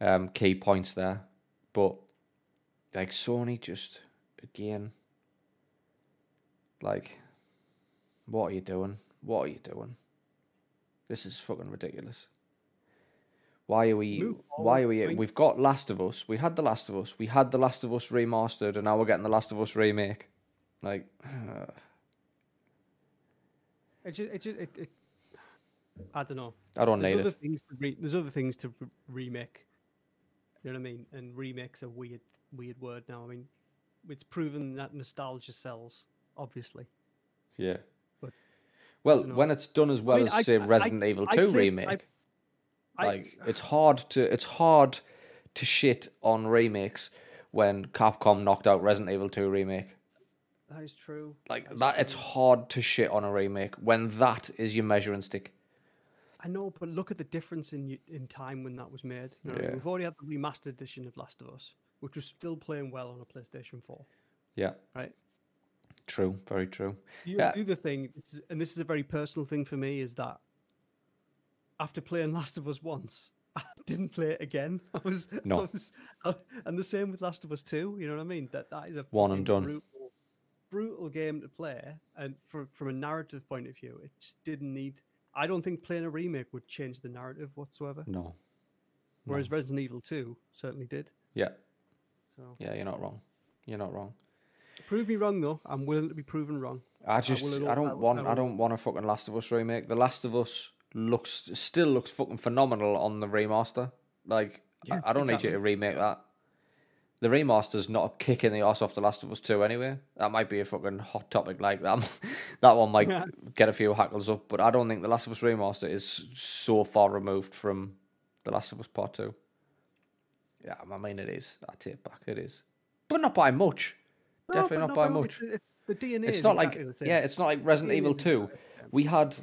um, key points there, but like Sony just again, like, what are you doing? What are you doing? This is fucking ridiculous. Why are we? Why are we? We've got Last of Us. We had the Last of Us. We had the Last of Us remastered, and now we're getting the Last of Us remake. Like, uh, it just, it just, it, it, I don't know. I don't there's need other it. Things to re- there's other things to re- remake. You know what I mean? And remakes a weird, weird word now. I mean, it's proven that nostalgia sells, obviously. Yeah. But, well, when it's done as well mean, as I- say I- Resident Evil I Two played- remake, I- like it's hard to it's hard to shit on remakes when Capcom knocked out Resident Evil Two remake. That is true. Like That that, it's hard to shit on a remake when that is your measuring stick. I know, but look at the difference in in time when that was made. You know, what I mean? Yeah. We've already had the remastered edition of Last of Us, which was still playing well on a PlayStation Four. Yeah, Right. true, very true. The, Yeah. the other thing, and this is a very personal thing for me, is that after playing Last of Us once, I didn't play it again. I was No. I was, I- and the same with Last of Us Two. You know what I mean? That that is a One and done. Brutal, brutal game to play, and for, from a narrative point of view, it just didn't need. I don't think playing a remake would change the narrative whatsoever. No, Whereas Resident Evil Two certainly did. yeah, So yeah, you're not wrong. You're not wrong. prove me wrong though. I'm willing to be proven wrong. I just it I don't I want I I don't want a fucking Last of Us remake. The Last of Us looks still looks fucking phenomenal on the remaster. Like Yeah, I, I don't need you to remake that. The remaster's not a kick in the ass off the Last of Us Two anyway. That might be a fucking hot topic. Like that, that one might Yeah. get a few hackles up. But I don't think the Last of Us remaster is so far removed from the Last of Us Part Two. Yeah, I mean it is. I take it back. It is, but not by much. No, Definitely but not by no, much It's, the DNA. it's is not exactly like yeah, it's not like Resident Evil Two. exactly. We had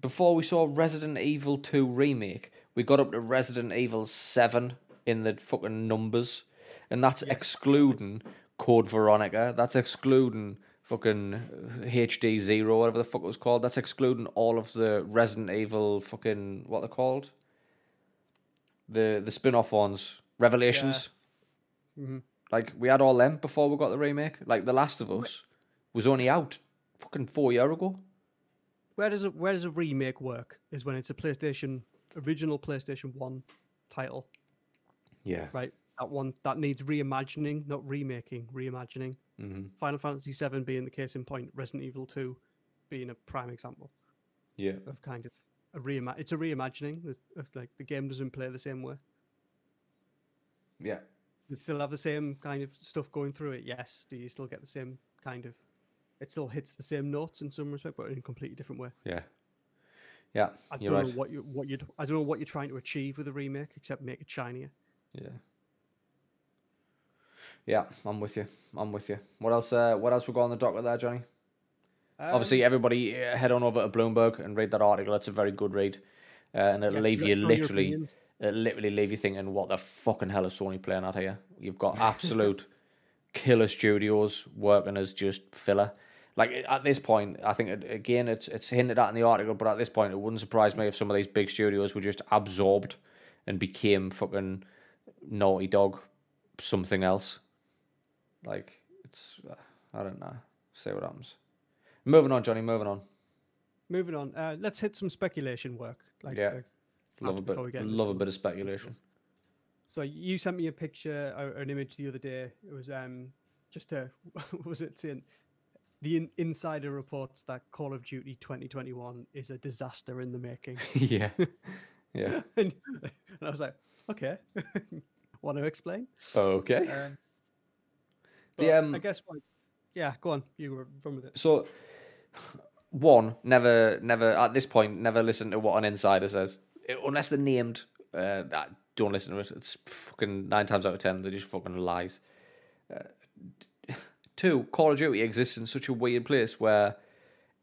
before we saw Resident Evil Two remake, we got up to Resident Evil Seven in the fucking numbers, and that's excluding Code Veronica. That's excluding fucking HD Zero, whatever the fuck it was called. That's excluding all of the Resident Evil fucking what they're called. The the spin off ones, Revelations. Mhm. Like we had all them before we got the remake. Like The Last of Us was only out fucking four year ago. Where does a where does a remake work? Is when it's a PlayStation original PlayStation One title, Yeah. right? That one that needs reimagining, not remaking, reimagining. Mm-hmm. Final Fantasy VII being the case in point, Resident Evil Two being a prime example Yeah. of kind of a reima- It's a reimagining. Of like the game doesn't play the same way. Yeah. It still have the same kind of stuff going through it? Yes. Do you still get the same kind of? It still hits the same notes in some respect, but in a completely different way. Yeah. Yeah. I don't right. know what you what you I don't know what you're trying to achieve with a remake except make it shinier. Yeah. Yeah, I'm with you. I'm with you. What else? Uh, what else we got on the docket there, Johnny? Obviously, Um, everybody uh, head on over to Bloomberg and read that article. It's a very good read, uh, and it'll yes, leave you us know your literally, it'll literally leave you thinking, what the fucking hell is Sony playing at here? You've got absolute killer studios working as just filler. Like at this point, I think it, again it's it's hinted at in the article, but at this point, it wouldn't surprise me if some of these big studios were just absorbed and became fucking Naughty Dog, something else. Like it's, uh, I don't know. See what happens. Moving on, Johnny. Moving on. Moving on, uh, let's hit some speculation work. Like, Yeah. uh, Love a bit. get Love a bit of speculation. So you sent me a picture or an image the other day. It was um just a what was it saying? The in- insider reports that Call of Duty 2021 is a disaster in the making. yeah. Yeah. and, and I was like, okay, want to explain? Okay. Um, The, um, I guess like, yeah, go on, you were run with it. So, one, never, never at this point, never listen to what an insider says, Uh, unless they're named. Uh, uh, don't listen to it. It's fucking nine times out of ten, they're just fucking lies. Uh, two, Call of Duty exists in such a weird place where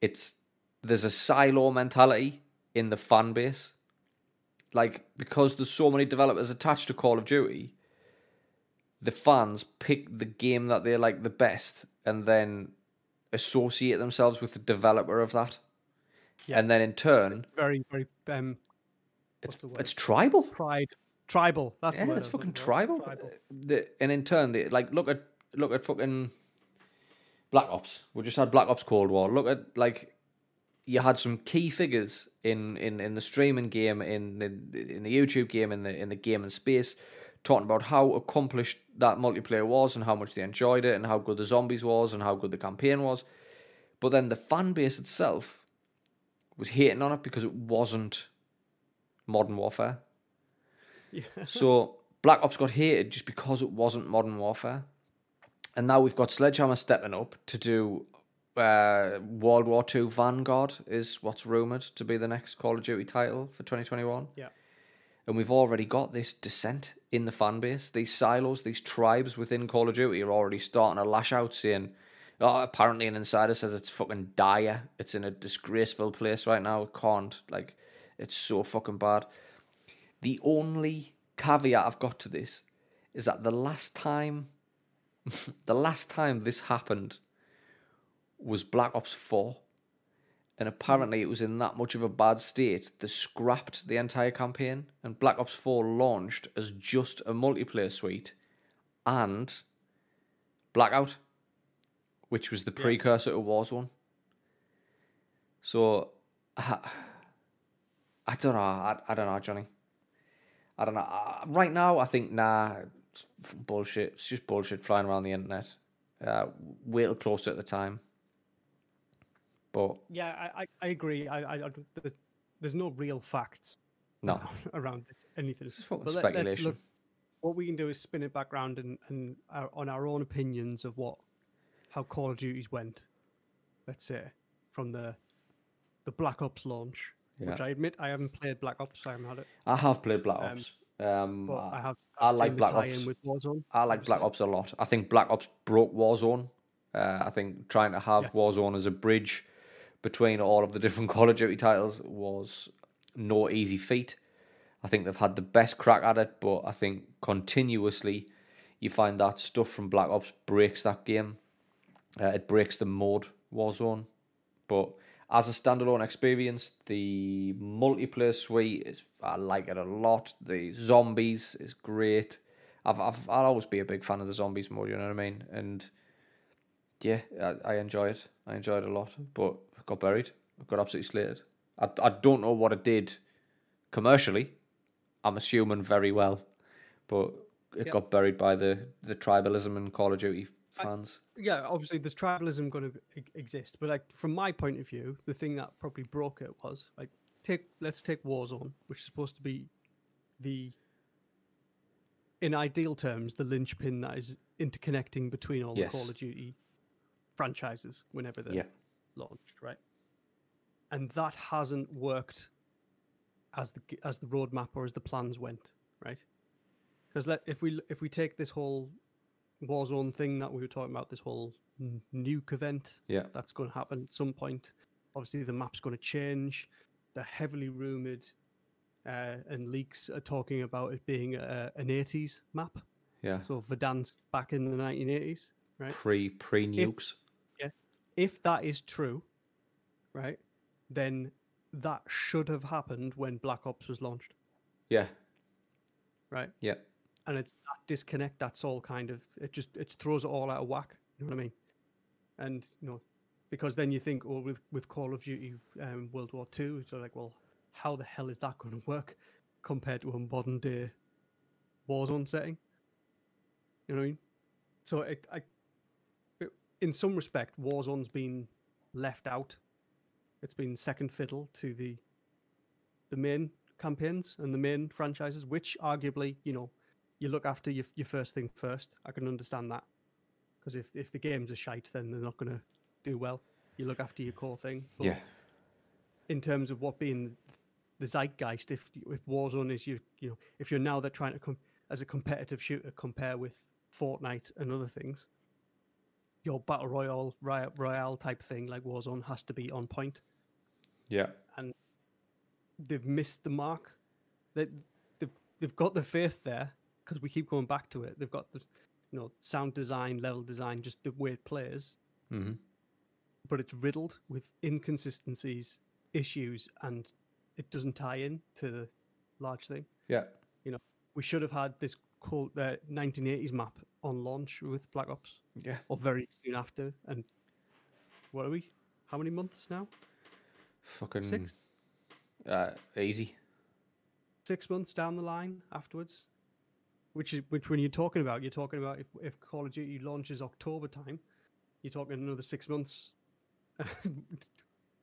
it's there's a silo mentality in the fan base. Like because there's so many developers attached to Call of Duty, the fans pick the game that they like the best and then associate themselves with the developer of that. Yeah. and then in turn, Very, very um, it's What's the word? it's tribal. pride, tribal. That's Yeah, it's fucking tribal. Tribal. The, and in turn, they, like look at look at fucking Black Ops. We just had Black Ops Cold War. Look at like you had some key figures in, in, in the streaming game, in the in the YouTube game, in the in the gaming space, talking about how accomplished that multiplayer was and how much they enjoyed it and how good the zombies was and how good the campaign was. But then the fan base itself was hating on it because it wasn't Modern Warfare. Yeah. So Black Ops got hated just because it wasn't Modern Warfare. And now we've got Sledgehammer stepping up to do uh, World War II Vanguard, is what's rumoured to be the next Call of Duty title for 2021. Yeah. And we've already got this dissent in the fan base. These silos, these tribes within Call of Duty are already starting to lash out saying, oh, apparently an insider says it's fucking dire. It's in a disgraceful place right now. It can't. Like, it's so fucking bad. The only caveat I've got to this is that the last time, the last time this happened was Black Ops 4. And apparently it was in that much of a bad state, they scrapped the entire campaign, and Black Ops 4 launched as just a multiplayer suite and Blackout, which was the precursor to Warzone. So, I, I don't know. I, I don't know, Johnny. I don't know. Uh, right now, I think, nah, it's bullshit. It's just bullshit flying around the internet. Uh, wait till closer at the time. But Yeah, I, I, agree. I, I, I the- there's no real facts no, around this, anything. it's fucking But let- speculation. look- what we can do is spin it back round and, and our, on our own opinions of what how Call of Duties went. Let's say from the the Black Ops launch, which I admit I haven't played Black Ops. I haven't had it, I have played Black Um, Ops. Um, but I I, have. I like Black Ops. with Warzone. I like Black Ops a lot. I think Black Ops broke Warzone. Uh, I think trying to have Yes. Warzone as a bridge between all of the different Call of Duty titles was no easy feat. I think they've had the best crack at it, but I think continuously you find that stuff from Black Ops breaks that game. Uh, it breaks the mode Warzone. But as a standalone experience, the multiplayer suite is I like it a lot. The zombies is great. I've, I've I'll always be a big fan of the zombies mode. You know what I mean? And yeah, I, I enjoy it. I enjoy it a lot. But got buried. Got absolutely slated. I, I don't know what it did commercially. I'm assuming very well, but it Yep. got buried by the the tribalism and Call of Duty fans. yeah, obviously there's tribalism going to exist, but like from my point of view, the thing that probably broke it was like take let's take Warzone, which is supposed to be the in ideal terms the linchpin that is interconnecting between all Yes. the Call of Duty franchises whenever they're Yeah. Launched, right? And that hasn't worked as the as the roadmap or as the plans went, right? Because let if we if we take this whole Warzone thing that we were talking about, this whole n- nuke event Yeah. that's going to happen at some point. Obviously, the map's going to change. The heavily rumored uh, and leaks are talking about it being a, an 80s map. Yeah. So Verdansk back in the 1980s, right? Pre pre nukes. If that is true, right, then that should have happened when Black Ops was launched, Yeah. right? Yeah. and it's that disconnect that's all kind of it just it throws it all out of whack you know what i mean and you know because then you think oh with with call of duty um, world war two so like well how the hell is that going to work compared to a modern day warzone setting you know what i mean so it, I, in some respect warzone's been left out it's been second fiddle to the the main campaigns and the main franchises which arguably you know you look after your, your first thing first. I can understand that because if if the games are shite, then they're not going to do well. You look after your core thing. But Yeah. In terms of what being the zeitgeist, if if Warzone is you you know if you're now they're trying to come as a competitive shooter compare with Fortnite and other things, your battle royale royale, type thing like Warzone has to be on point Yeah. And they've missed the mark. They, they've they've got the faith there because we keep going back to it. They've got the you know sound design, level design, just the way it plays, hmm but it's riddled with inconsistencies issues and it doesn't tie in to the large thing. Yeah. You know, we should have had this quote the 1980s map on launch with Black Ops Yeah. or very soon after. And what are we? How many months now? Fucking Six, Uh, easy. six months down the line afterwards. Which is which when you're talking about, you're talking about if, if Call of Duty launches October time, you're talking another six months.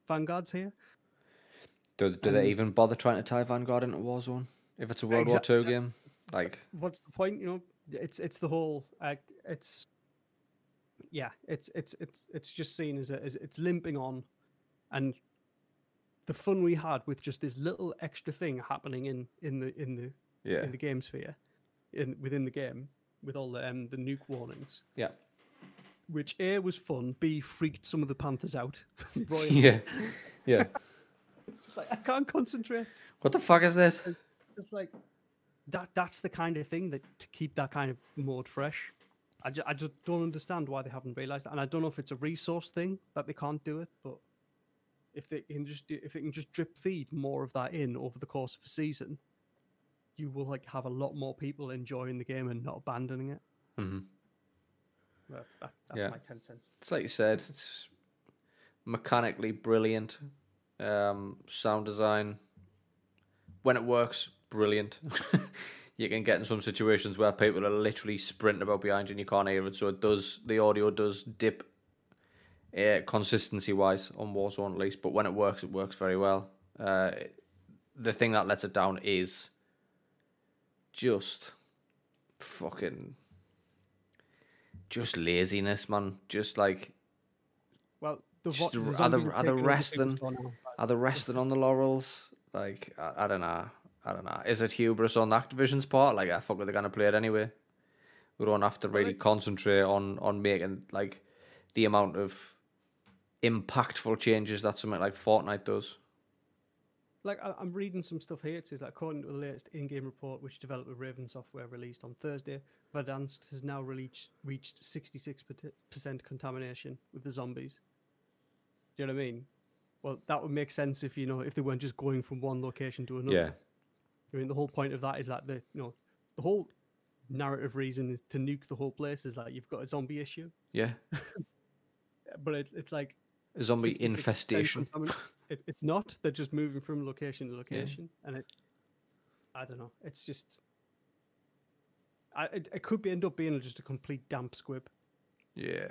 Vanguard's here. Do, do they Um, even bother trying to tie Vanguard into Warzone? If it's a World War. Two game, like what's the point? You know, it's it's the whole. Uh, it's yeah, it's it's it's it's just seen as, a, as it's limping on, and the fun we had with just this little extra thing happening in in the in the yeah, in the game sphere, in within the game with all the um, the nuke warnings, yeah, which a was fun, b freaked some of the panthers out. Yeah, yeah. it's just like I can't concentrate. What the fuck is this? just like that that's the kind of thing that to keep that kind of mode fresh I, ju- I just don't understand why they haven't realized that and i don't know if it's a resource thing that they can't do it but if they can just do, if they can just drip feed more of that in over the course of a season you will like have a lot more people enjoying the game and not abandoning it hmm Well, that, that's Yeah. my 10 cents It's like you said, it's mechanically brilliant. Um, sound design, when it works, brilliant. you can get in some situations where people are literally sprinting about behind you and you can't hear it. So it does, the audio does dip uh, consistency wise on Warzone at least, but when it works, it works very well. Uh, the thing that lets it down is just fucking just laziness, man. Just like well the, Just vo- the- the are the- zombies have are the taken rest then- are they resting on the laurels? Like I, I don't know. I don't know. Is it hubris on Activision's part? Like I fuck, they're gonna play it anyway. We don't have to really concentrate on on making like the amount of impactful changes that something like Fortnite does. Like I, I'm reading some stuff here. It says that according to the latest in-game report, which developer Raven Software released on Thursday, Verdansk has now reached reached 66% contamination with the zombies. Do you know what I mean? Well, that would make sense if you know if they weren't just going from one location to another. Yeah. I mean, the whole point of that is that the you know the whole narrative reason is to nuke the whole place is that you've got a zombie issue, Yeah. but it, it's like A zombie infestation. It, it's not. They're just moving from location to location, and it. I don't know. It's just. I, it, it could be end up being just a complete damp squib Yeah.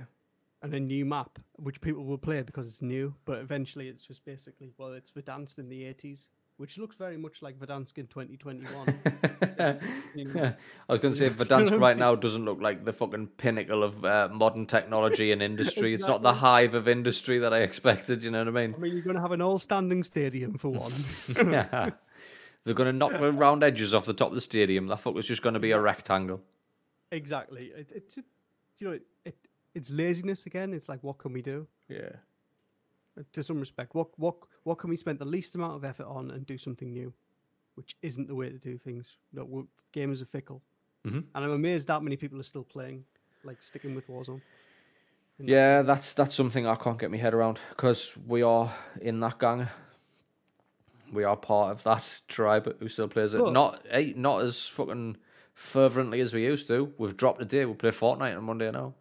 and a new map, which people will play because it's new. But eventually, it's just basically well, it's Verdansk in the eighties, which looks very much like Verdansk in twenty twenty one. I was going to say Verdansk right now doesn't look like the fucking pinnacle of uh, modern technology and industry. It's not the hive of industry that I expected. You know what I mean? I mean, you're going to have an all-standing stadium for one. yeah. They're going to knock the round edges off the top of the stadium. That fuck was just going to be a rectangle. exactly. It, it's it, you know it, it it's laziness again. It's like what can we do? Yeah. To some respect. What what what can we spend the least amount of effort on and do something new, which isn't the way to do things. No, we gamers are fickle, Mhm. and I'm amazed that many people are still playing, like sticking with Warzone. Yeah, sense. that's that's something I can't get my head around because we are in that gang. We are part of that tribe who still plays it. But- Not eh, not as fucking fervently as we used to. We've dropped a day. We play Fortnite on Monday now.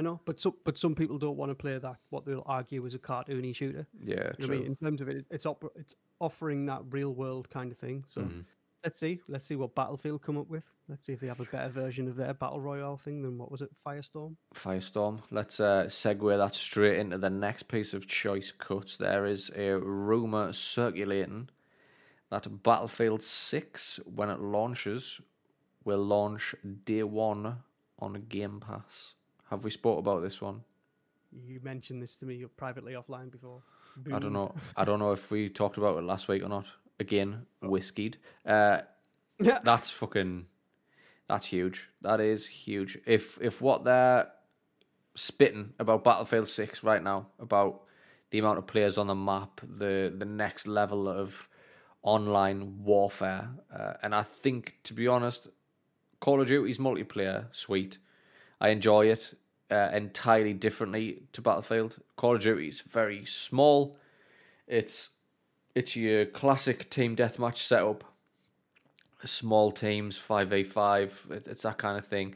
I know, but some but some people don't want to play that. What they'll argue is a cartoony shooter. Yeah, You know what I true. mean? In terms of it, it's op- it's offering that real world kind of thing. So Mhm. let's see, let's see what Battlefield come up with. Let's see if they have a better version of their battle royale thing than what was it, Firestorm. Firestorm. Let's uh, segue that straight into the next piece of choice cuts. There is a rumor circulating that Battlefield 6, when it launches, will launch day one on Game Pass. Have we spoke about this one? You mentioned this to me privately offline before. I don't know. I don't know if we talked about it last week or not. Again, whiskied. Uh, Yeah. that's fucking. That's huge. That is huge. If if what they're spitting about Battlefield Six right now, about the amount of players on the map, the the next level of online warfare, uh, and I think to be honest, Call of Duty's multiplayer suite. I enjoy it uh, entirely differently to Battlefield. Call of Duty is very small. It's it's your classic team deathmatch setup. Small teams, five v five. It's that kind of thing.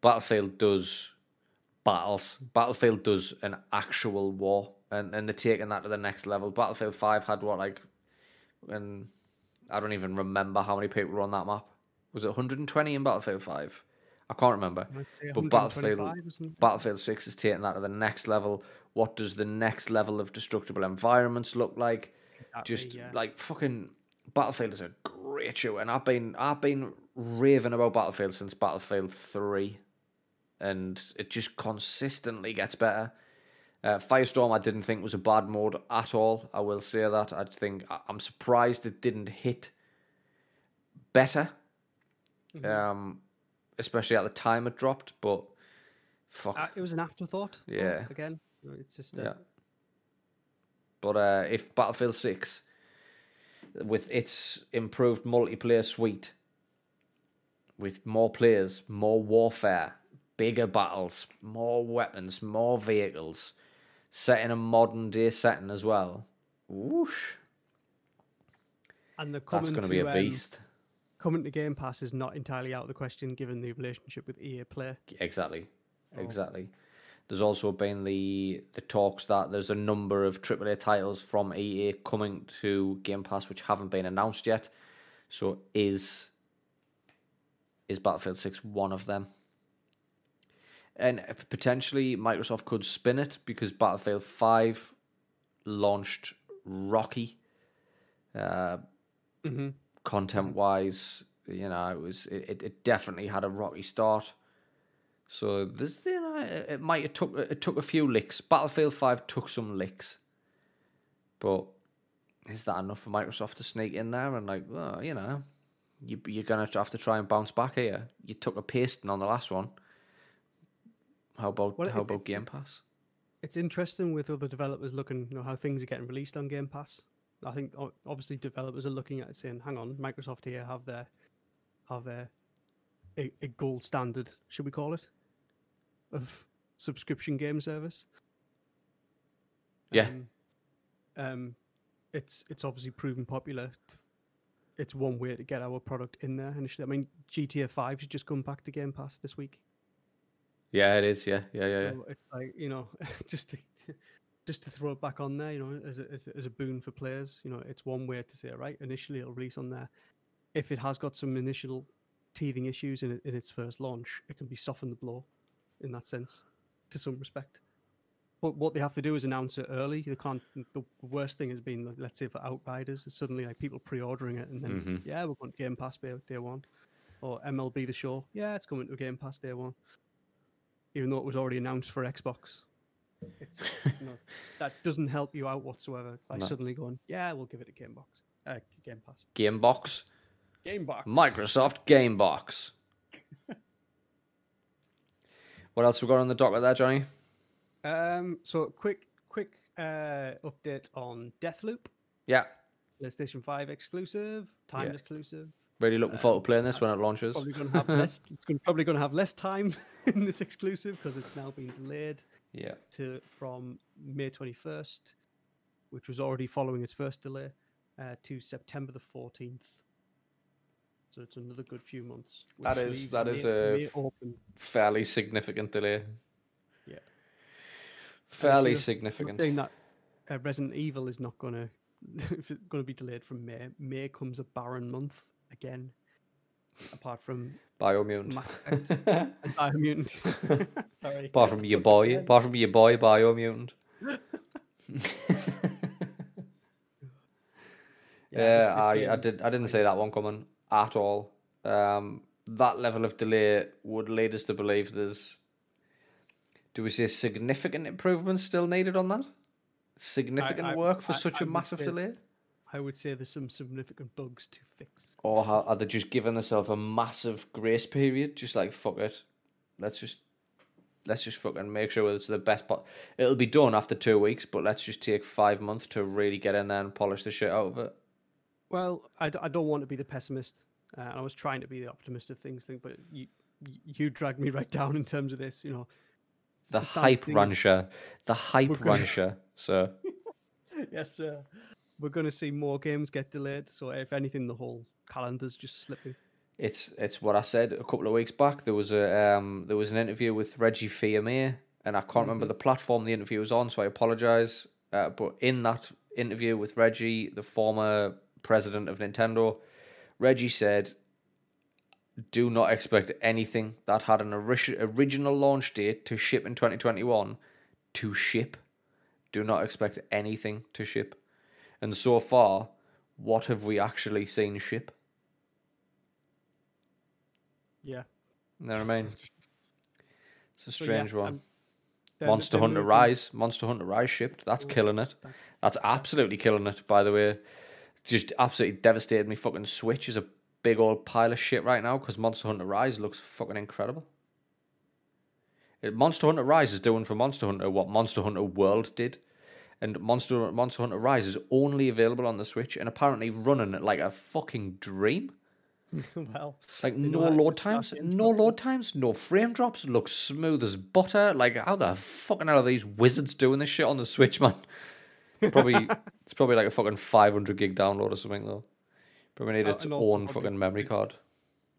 Battlefield does battles. Battlefield does an actual war, and and they're taking that to the next level. Battlefield Five had what like, and I don't even remember how many people were on that map. Was it 120 in Battlefield Five? I can't remember. But Battlefield Battlefield Six is taking that to the next level. What does the next level of destructible environments look like? Exactly, Just yeah. like fucking Battlefield is a great show, and I've been I've been raving about Battlefield since Battlefield Three, and it just consistently gets better. Uh, Firestorm, I didn't think was a bad mode at all. I will say that. I think I'm surprised it didn't hit better, mm-hmm. um, especially at the time it dropped. But fuck, uh, it was an afterthought. Yeah, again, it's just yeah. But uh, if Battlefield Six, with its improved multiplayer suite, with more players, more warfare, bigger battles, more weapons, more vehicles, set in a modern day setting as well. Whoosh. And the that's going to be a beast. Um, coming to Game Pass is not entirely out of the question given the relationship with EA Play. Exactly, oh. exactly. There's also been the the talks that there's a number of AAA titles from EA coming to Game Pass which haven't been announced yet. So is is Battlefield 6 one of them? And potentially Microsoft could spin it because Battlefield 5 launched rocky uh, mm-hmm. Content wise. You know, it was it, it definitely had a rocky start. So there's you know it might have took it took a few licks. Battlefield Five took some licks, but is that enough for Microsoft to sneak in there and like, well, you know, you you're gonna have to try and bounce back here. You took a pasting on the last one. How about well, how it, about Game Pass? It's interesting with other developers looking, you know, how things are getting released on Game Pass. I think obviously developers are looking at it saying, "Hang on, Microsoft here have their have a, a, a gold standard, should we call it, of subscription game service. Yeah. Um, um, it's it's obviously proven popular. It's one way to get our product in there initially. I mean, GTA Five should just come back to Game Pass this week. Yeah, it is. Yeah, yeah, yeah. So yeah. It's like you know, just to just to throw it back on there, you know, as a, as a, as a boon for players. You know, it's one way to say, right, initially it'll release on there. If it has got some initial teething issues in, in its first launch, it can be softened the blow in that sense, to some respect. But what they have to do is announce it early. They can't. The worst thing has been, let's say, for Outriders, it's suddenly like people pre-ordering it, and then mm-hmm. yeah, we're going to Game Pass day, day one, or MLB The Show, yeah, it's coming to Game Pass day one, even though it was already announced for Xbox. It's that doesn't help you out whatsoever by no. suddenly going, yeah, we'll give it a Game Box, uh, Game Pass, Game Box, Game Box, Microsoft Game Box. What else we got on the docket there, Johnny? Um, so quick, quick uh, update on Deathloop. Yeah. PlayStation Five exclusive, time yeah. exclusive. Really looking forward to playing this when it launches. Probably going to have less. it's probably going to have less time in this exclusive because it's now been delayed. Yeah. To from May twenty first, which was already following its first delay, uh, to September the fourteenth so it's another good few months. That is that is a fairly significant delay. Yeah, fairly significant. Saying that uh, Resident Evil is not going to going to be delayed from May. May comes a barren month again. Apart from Biomutant, Biomutant. Sorry. Apart from your boy, apart from your boy, Biomutant. yeah, yeah I, I did. I didn't say that one coming at all. Um, that level of delay would lead us to believe there's. Do we say significant improvements still needed on that? Significant I, I, work for such a massive delay? I would say there's some significant bugs to fix. Or are they just giving themselves a massive grace period? Just like, fuck it. Let's just let's just fucking make sure it's the best part. It'll be done after two weeks, but let's just take five months to really get in there and polish the shit out of it. Well, I, I don't want to be the pessimist. Uh, I was trying to be the optimist of things, thing, but you you dragged me right down in terms of this. You know, the, the hype rancher, the hype rancher, sir. yes, sir. We're going to see more games get delayed. So if anything, the whole calendar's just slipping. It's it's what I said a couple of weeks back. There was a um there was an interview with Reggie Fils-Aimé, and I can't mm-hmm. remember the platform the interview was on, so I apologize. Uh, but in that interview with Reggie, the former president of Nintendo, Reggie said, "Do not expect anything that had an ori- original launch date to ship in 2021 to ship. Do not expect anything to ship." And so far, what have we actually seen ship? Yeah. You know what I mean? It's a strange so, yeah, one. Monster Hunter Rise. Monster Hunter Rise shipped. That's killing it. That's absolutely killing it, by the way. Just absolutely devastated me. Fucking Switch is a big old pile of shit right now because Monster Hunter Rise looks fucking incredible. Monster Hunter Rise is doing for Monster Hunter what Monster Hunter World did. And Monster Monster Hunter Rise is only available on the Switch and apparently running like a fucking dream. well, like no load times, no load times, no frame drops. Looks smooth as butter. Like how the fucking hell are these wizards doing this shit on the Switch, man? Probably it's probably like a fucking five hundred gig download or something though. Probably need its own fucking memory card.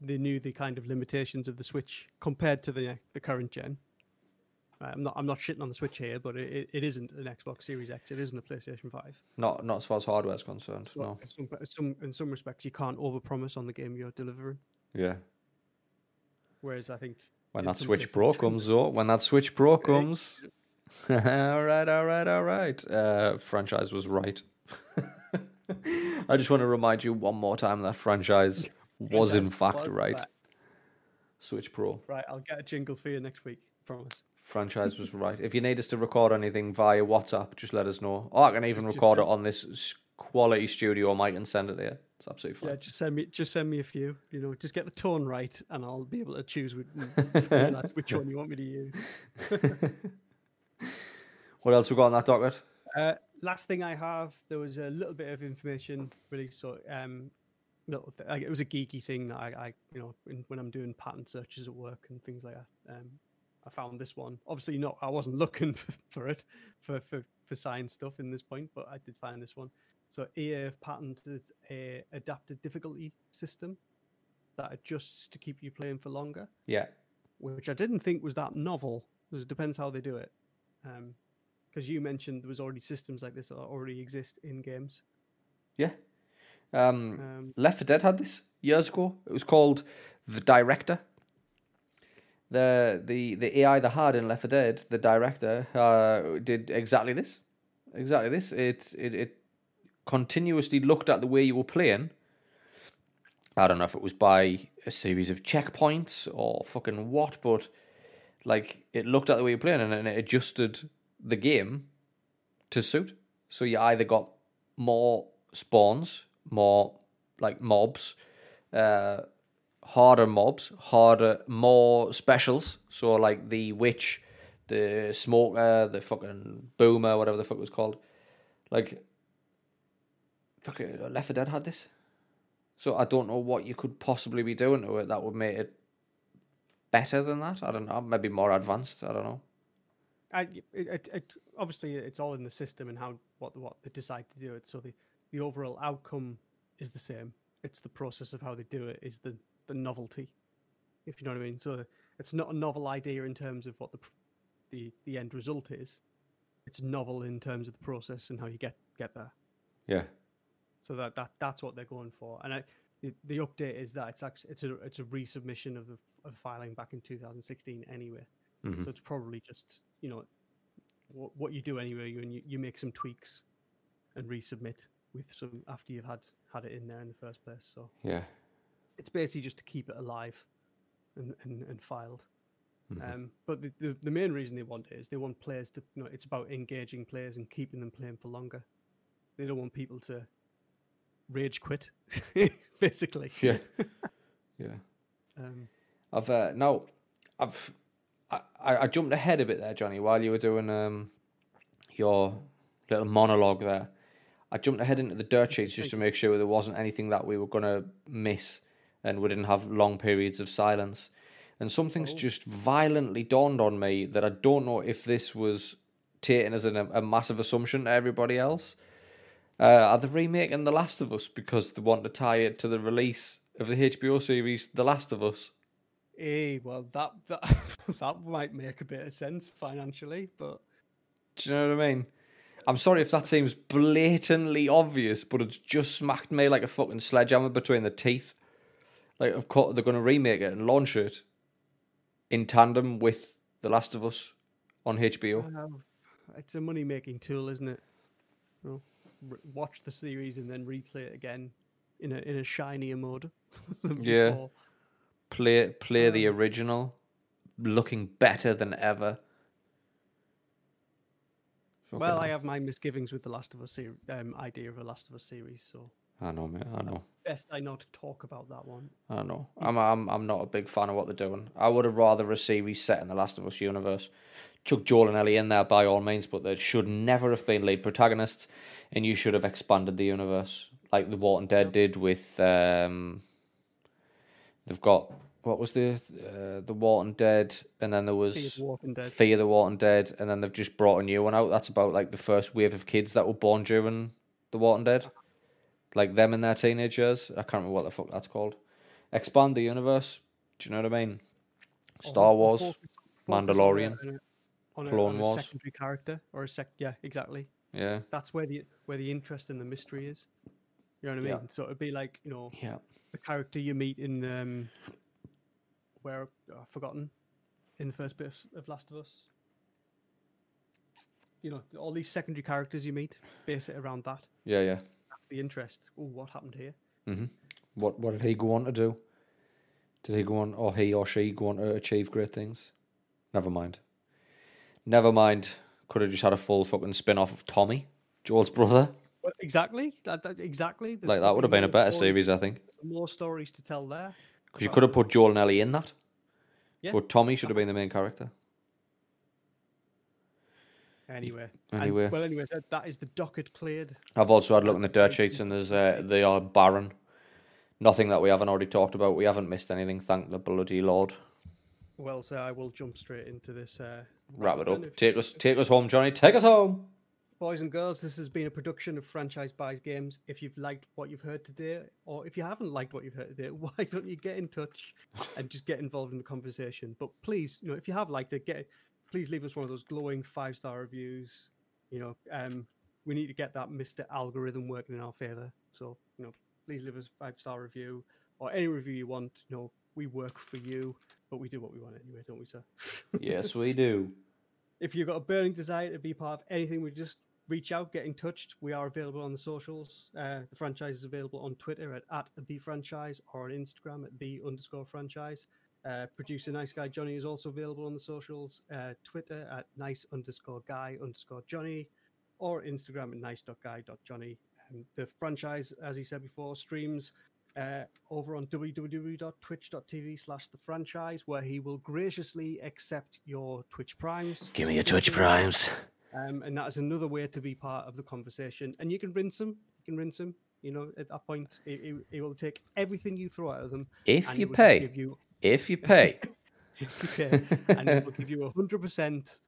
They knew the kind of limitations of the Switch compared to the uh, the current gen. I'm not I'm not shitting on the Switch here, but it, it isn't an Xbox Series X. It isn't a PlayStation Five. Not not as far as hardware is concerned. So no. In some, in some in some respects, you can't overpromise on the game you're delivering. Yeah. Whereas I think when that Switch Pro comes, though, when that Switch Pro comes, all right, all right, all right. Uh, franchise was right. I just want to remind you one more time that franchise was in fact right. Switch Pro. Right, I'll get a jingle for you next week. Promise franchise was right. If you need us to record anything via WhatsApp, just let us know. Or I can even record it on this quality studio mic and send it there. It's absolutely fine. Yeah, just send me just send me a few. You know, just get the tone right, and I'll be able to choose which, which one you want me to use. what else we got on that docket? Uh, last thing I have, there was a little bit of information really. So, um, little th- it was a geeky thing that I, I you know, in, when I'm doing pattern searches at work and things like that. Um, I found this one. Obviously, not. I wasn't looking for it for, for, for science stuff in this point, but I did find this one. So EA have patented a adaptive difficulty system that adjusts to keep you playing for longer. Yeah. Which I didn't think was that novel. Because It depends how they do it. Because um, you mentioned there was already systems like this that already exist in games. Yeah. Um, um, Left 4 Dead had this years ago. It was called the Director the the the AI the had in Left 4 Dead, the director, uh, did exactly this, exactly this. It it it continuously looked at the way you were playing. I don't know if it was by a series of checkpoints or fucking what, but like it looked at the way you're playing and, and it adjusted the game to suit. So you either got more spawns, more like mobs, uh, harder mobs, harder, more specials. So like the witch, the smoker, the fucking boomer, whatever the fuck it was called. Like, fucking Left 4 Dead had this. So I don't know what you could possibly be doing to it that would make it better than that. I don't know. Maybe more advanced. I don't know. I, it, it, obviously, it's all in the system and how what what they decide to do it. So the the overall outcome is the same. It's the process of how they do it is the the novelty, if you know what I mean. So it's not a novel idea in terms of what the the the end result is. It's novel in terms of the process and how you get get there. Yeah. So that that that's what they're going for, and I, the, the update is that it's actually it's a it's a resubmission of the of filing back in 2016 anyway. Mm-hmm. So it's probably just you know what, what you do anyway. You you, you make some tweaks and resubmit with some after you've had had it in there in the first place. So yeah, it's basically just to keep it alive and, and, and filed. Mm-hmm. Um, but the, the, the, main reason they want it is they want players to, you know, it's about engaging players and keeping them playing for longer. They don't want people to rage quit, basically. Yeah. Yeah. Um, I've, uh, now, I've, I, I jumped ahead a bit there, Johnny, while you were doing um, your little monologue there. I jumped ahead into the dirt sheets just to make sure there wasn't anything that we were going to miss and we didn't have long periods of silence. And something's oh. just violently dawned on me that I don't know if this was taken as an, a massive assumption to everybody else. Uh, are they remaking The Last of Us because they want to tie it to the release of the HBO series The Last of Us? Eh, well, that that that might make a bit of sense financially, but Do you know what I mean? I'm sorry if that seems blatantly obvious, but it's just smacked me like a fucking sledgehammer between the teeth. Like, of course, they're going to remake it and launch it in tandem with The Last of Us on HBO. it's a money making tool, isn't it? You know, watch the series and then replay it again in a in a shinier mode. than Yeah. before. Play play the original, looking better than ever. Well, I have my misgivings with the Last of Us ser- um, idea of a Last of Us series, so I know, mate. I know. best I not talk about that one. I know. I'm, I'm I'm not a big fan of what they're doing. I would have rather a series set in the Last of Us universe. Chuck Joel and Ellie in there by all means, but they should never have been lead protagonists, and you should have expanded the universe like The Walking Dead did with. Um, they've got what was the uh, The Walking Dead, and then there was Fear the Walking Dead. Fear the Walking Dead, and then they've just brought a new one out. That's about like the first wave of kids that were born during The Walking Dead, like them in their teenage years. I can't remember what the fuck that's called. Expand the universe. Do you know what I mean? Star Or Wars, focus- focus Mandalorian, on a- on a, Clone on a Wars. secondary character or a sec. Yeah, exactly. yeah, That's where the where the interest and the mystery is. You know what I mean? Yeah. So it'd be like you know yeah, the character you meet in um, where oh, I've forgotten in the first bit of, of Last of Us. You know, all these secondary characters you meet, base it around that. yeah, yeah. That's the interest. Oh, what happened here? Mhm. What what did he go on to do? Did he go on, or he or she go on to achieve great things? Never mind. Never mind. Could have just had a full fucking spin off of Tommy, Joel's brother. Well, exactly. That, that exactly. There's Like that would have been a better stories- series, I think. More stories to tell there. Because you could have put Joel and Ellie in that. Yeah. But Tommy should have been the main character. Anyway. and- Anyway. well, anyway, that, that is the docket cleared. I've also had a look in the dirt sheets and there's uh, they are barren. Nothing that we haven't already talked about. We haven't missed anything, thank the bloody Lord. Well, sir, I will jump straight into this. Uh, Wrap it up. If- Take us take us home, Johnny. Take us home. Boys and girls, this has been a production of Franchise Buys Games. If you've liked what you've heard today, or if you haven't liked what you've heard today, why don't you get in touch and just get involved in the conversation? But please, you know, if you have liked it, get please leave us one of those glowing five star reviews. You know, um, we need to get that Mister Algorithm working in our favor. So, you know, please leave us a five star review or any review you want. You know, we work for you, but we do what we want anyway, don't we, sir? yes, we do. if you've got a burning desire to be part of anything, we just reach out, get in touch. We are available on the socials. Uh, the franchise is available on Twitter at, at the franchise or on Instagram at the underscore franchise. Uh, producer Nice Guy Johnny is also available on the socials. Uh, Twitter at nice underscore guy underscore Johnny or Instagram at nice.guy.johnny. Um, the franchise, as he said before, streams uh, over on www.twitch.tv slash the franchise, where he will graciously accept your Twitch primes. Give me your Twitch primes. Um, and that is another way to be part of the conversation. And you can rinse them. You can rinse them. You know, at that point, it, it, it will take everything you throw out of them. If you pay. you, If you pay. if you pay, and it will give you hundred percent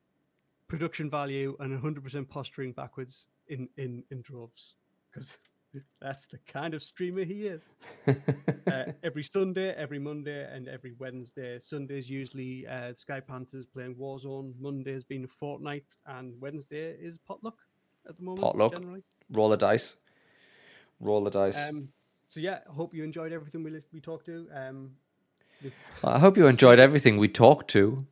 production value and hundred percent posturing backwards in in in droves because that's the kind of streamer he is. uh, every Sunday, every Monday, and every Wednesday. Sundays usually uh, Sky Panthers playing Warzone. Monday's been Fortnite, and Wednesday is Potluck at the moment. Potluck. generally. Roll the dice. Roll the dice. Um, so yeah, hope you enjoyed everything we lis- we talked to. Um, the- I hope you enjoyed everything we talked to.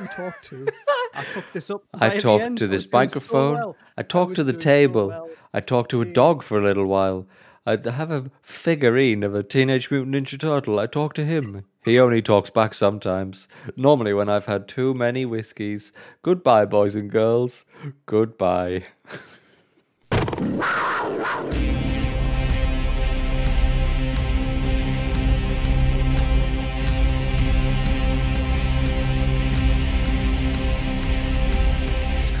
we talked to. I fucked this up. I right at the talked end. to I this so microphone. well. I talked to the so table. well. I talked to a dog for a little while. I have a figurine of a Teenage Mutant Ninja Turtle. I talk to him. He only talks back sometimes. Normally, when I've had too many whiskies. Goodbye, boys and girls. Goodbye.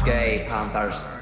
Gay Panthers.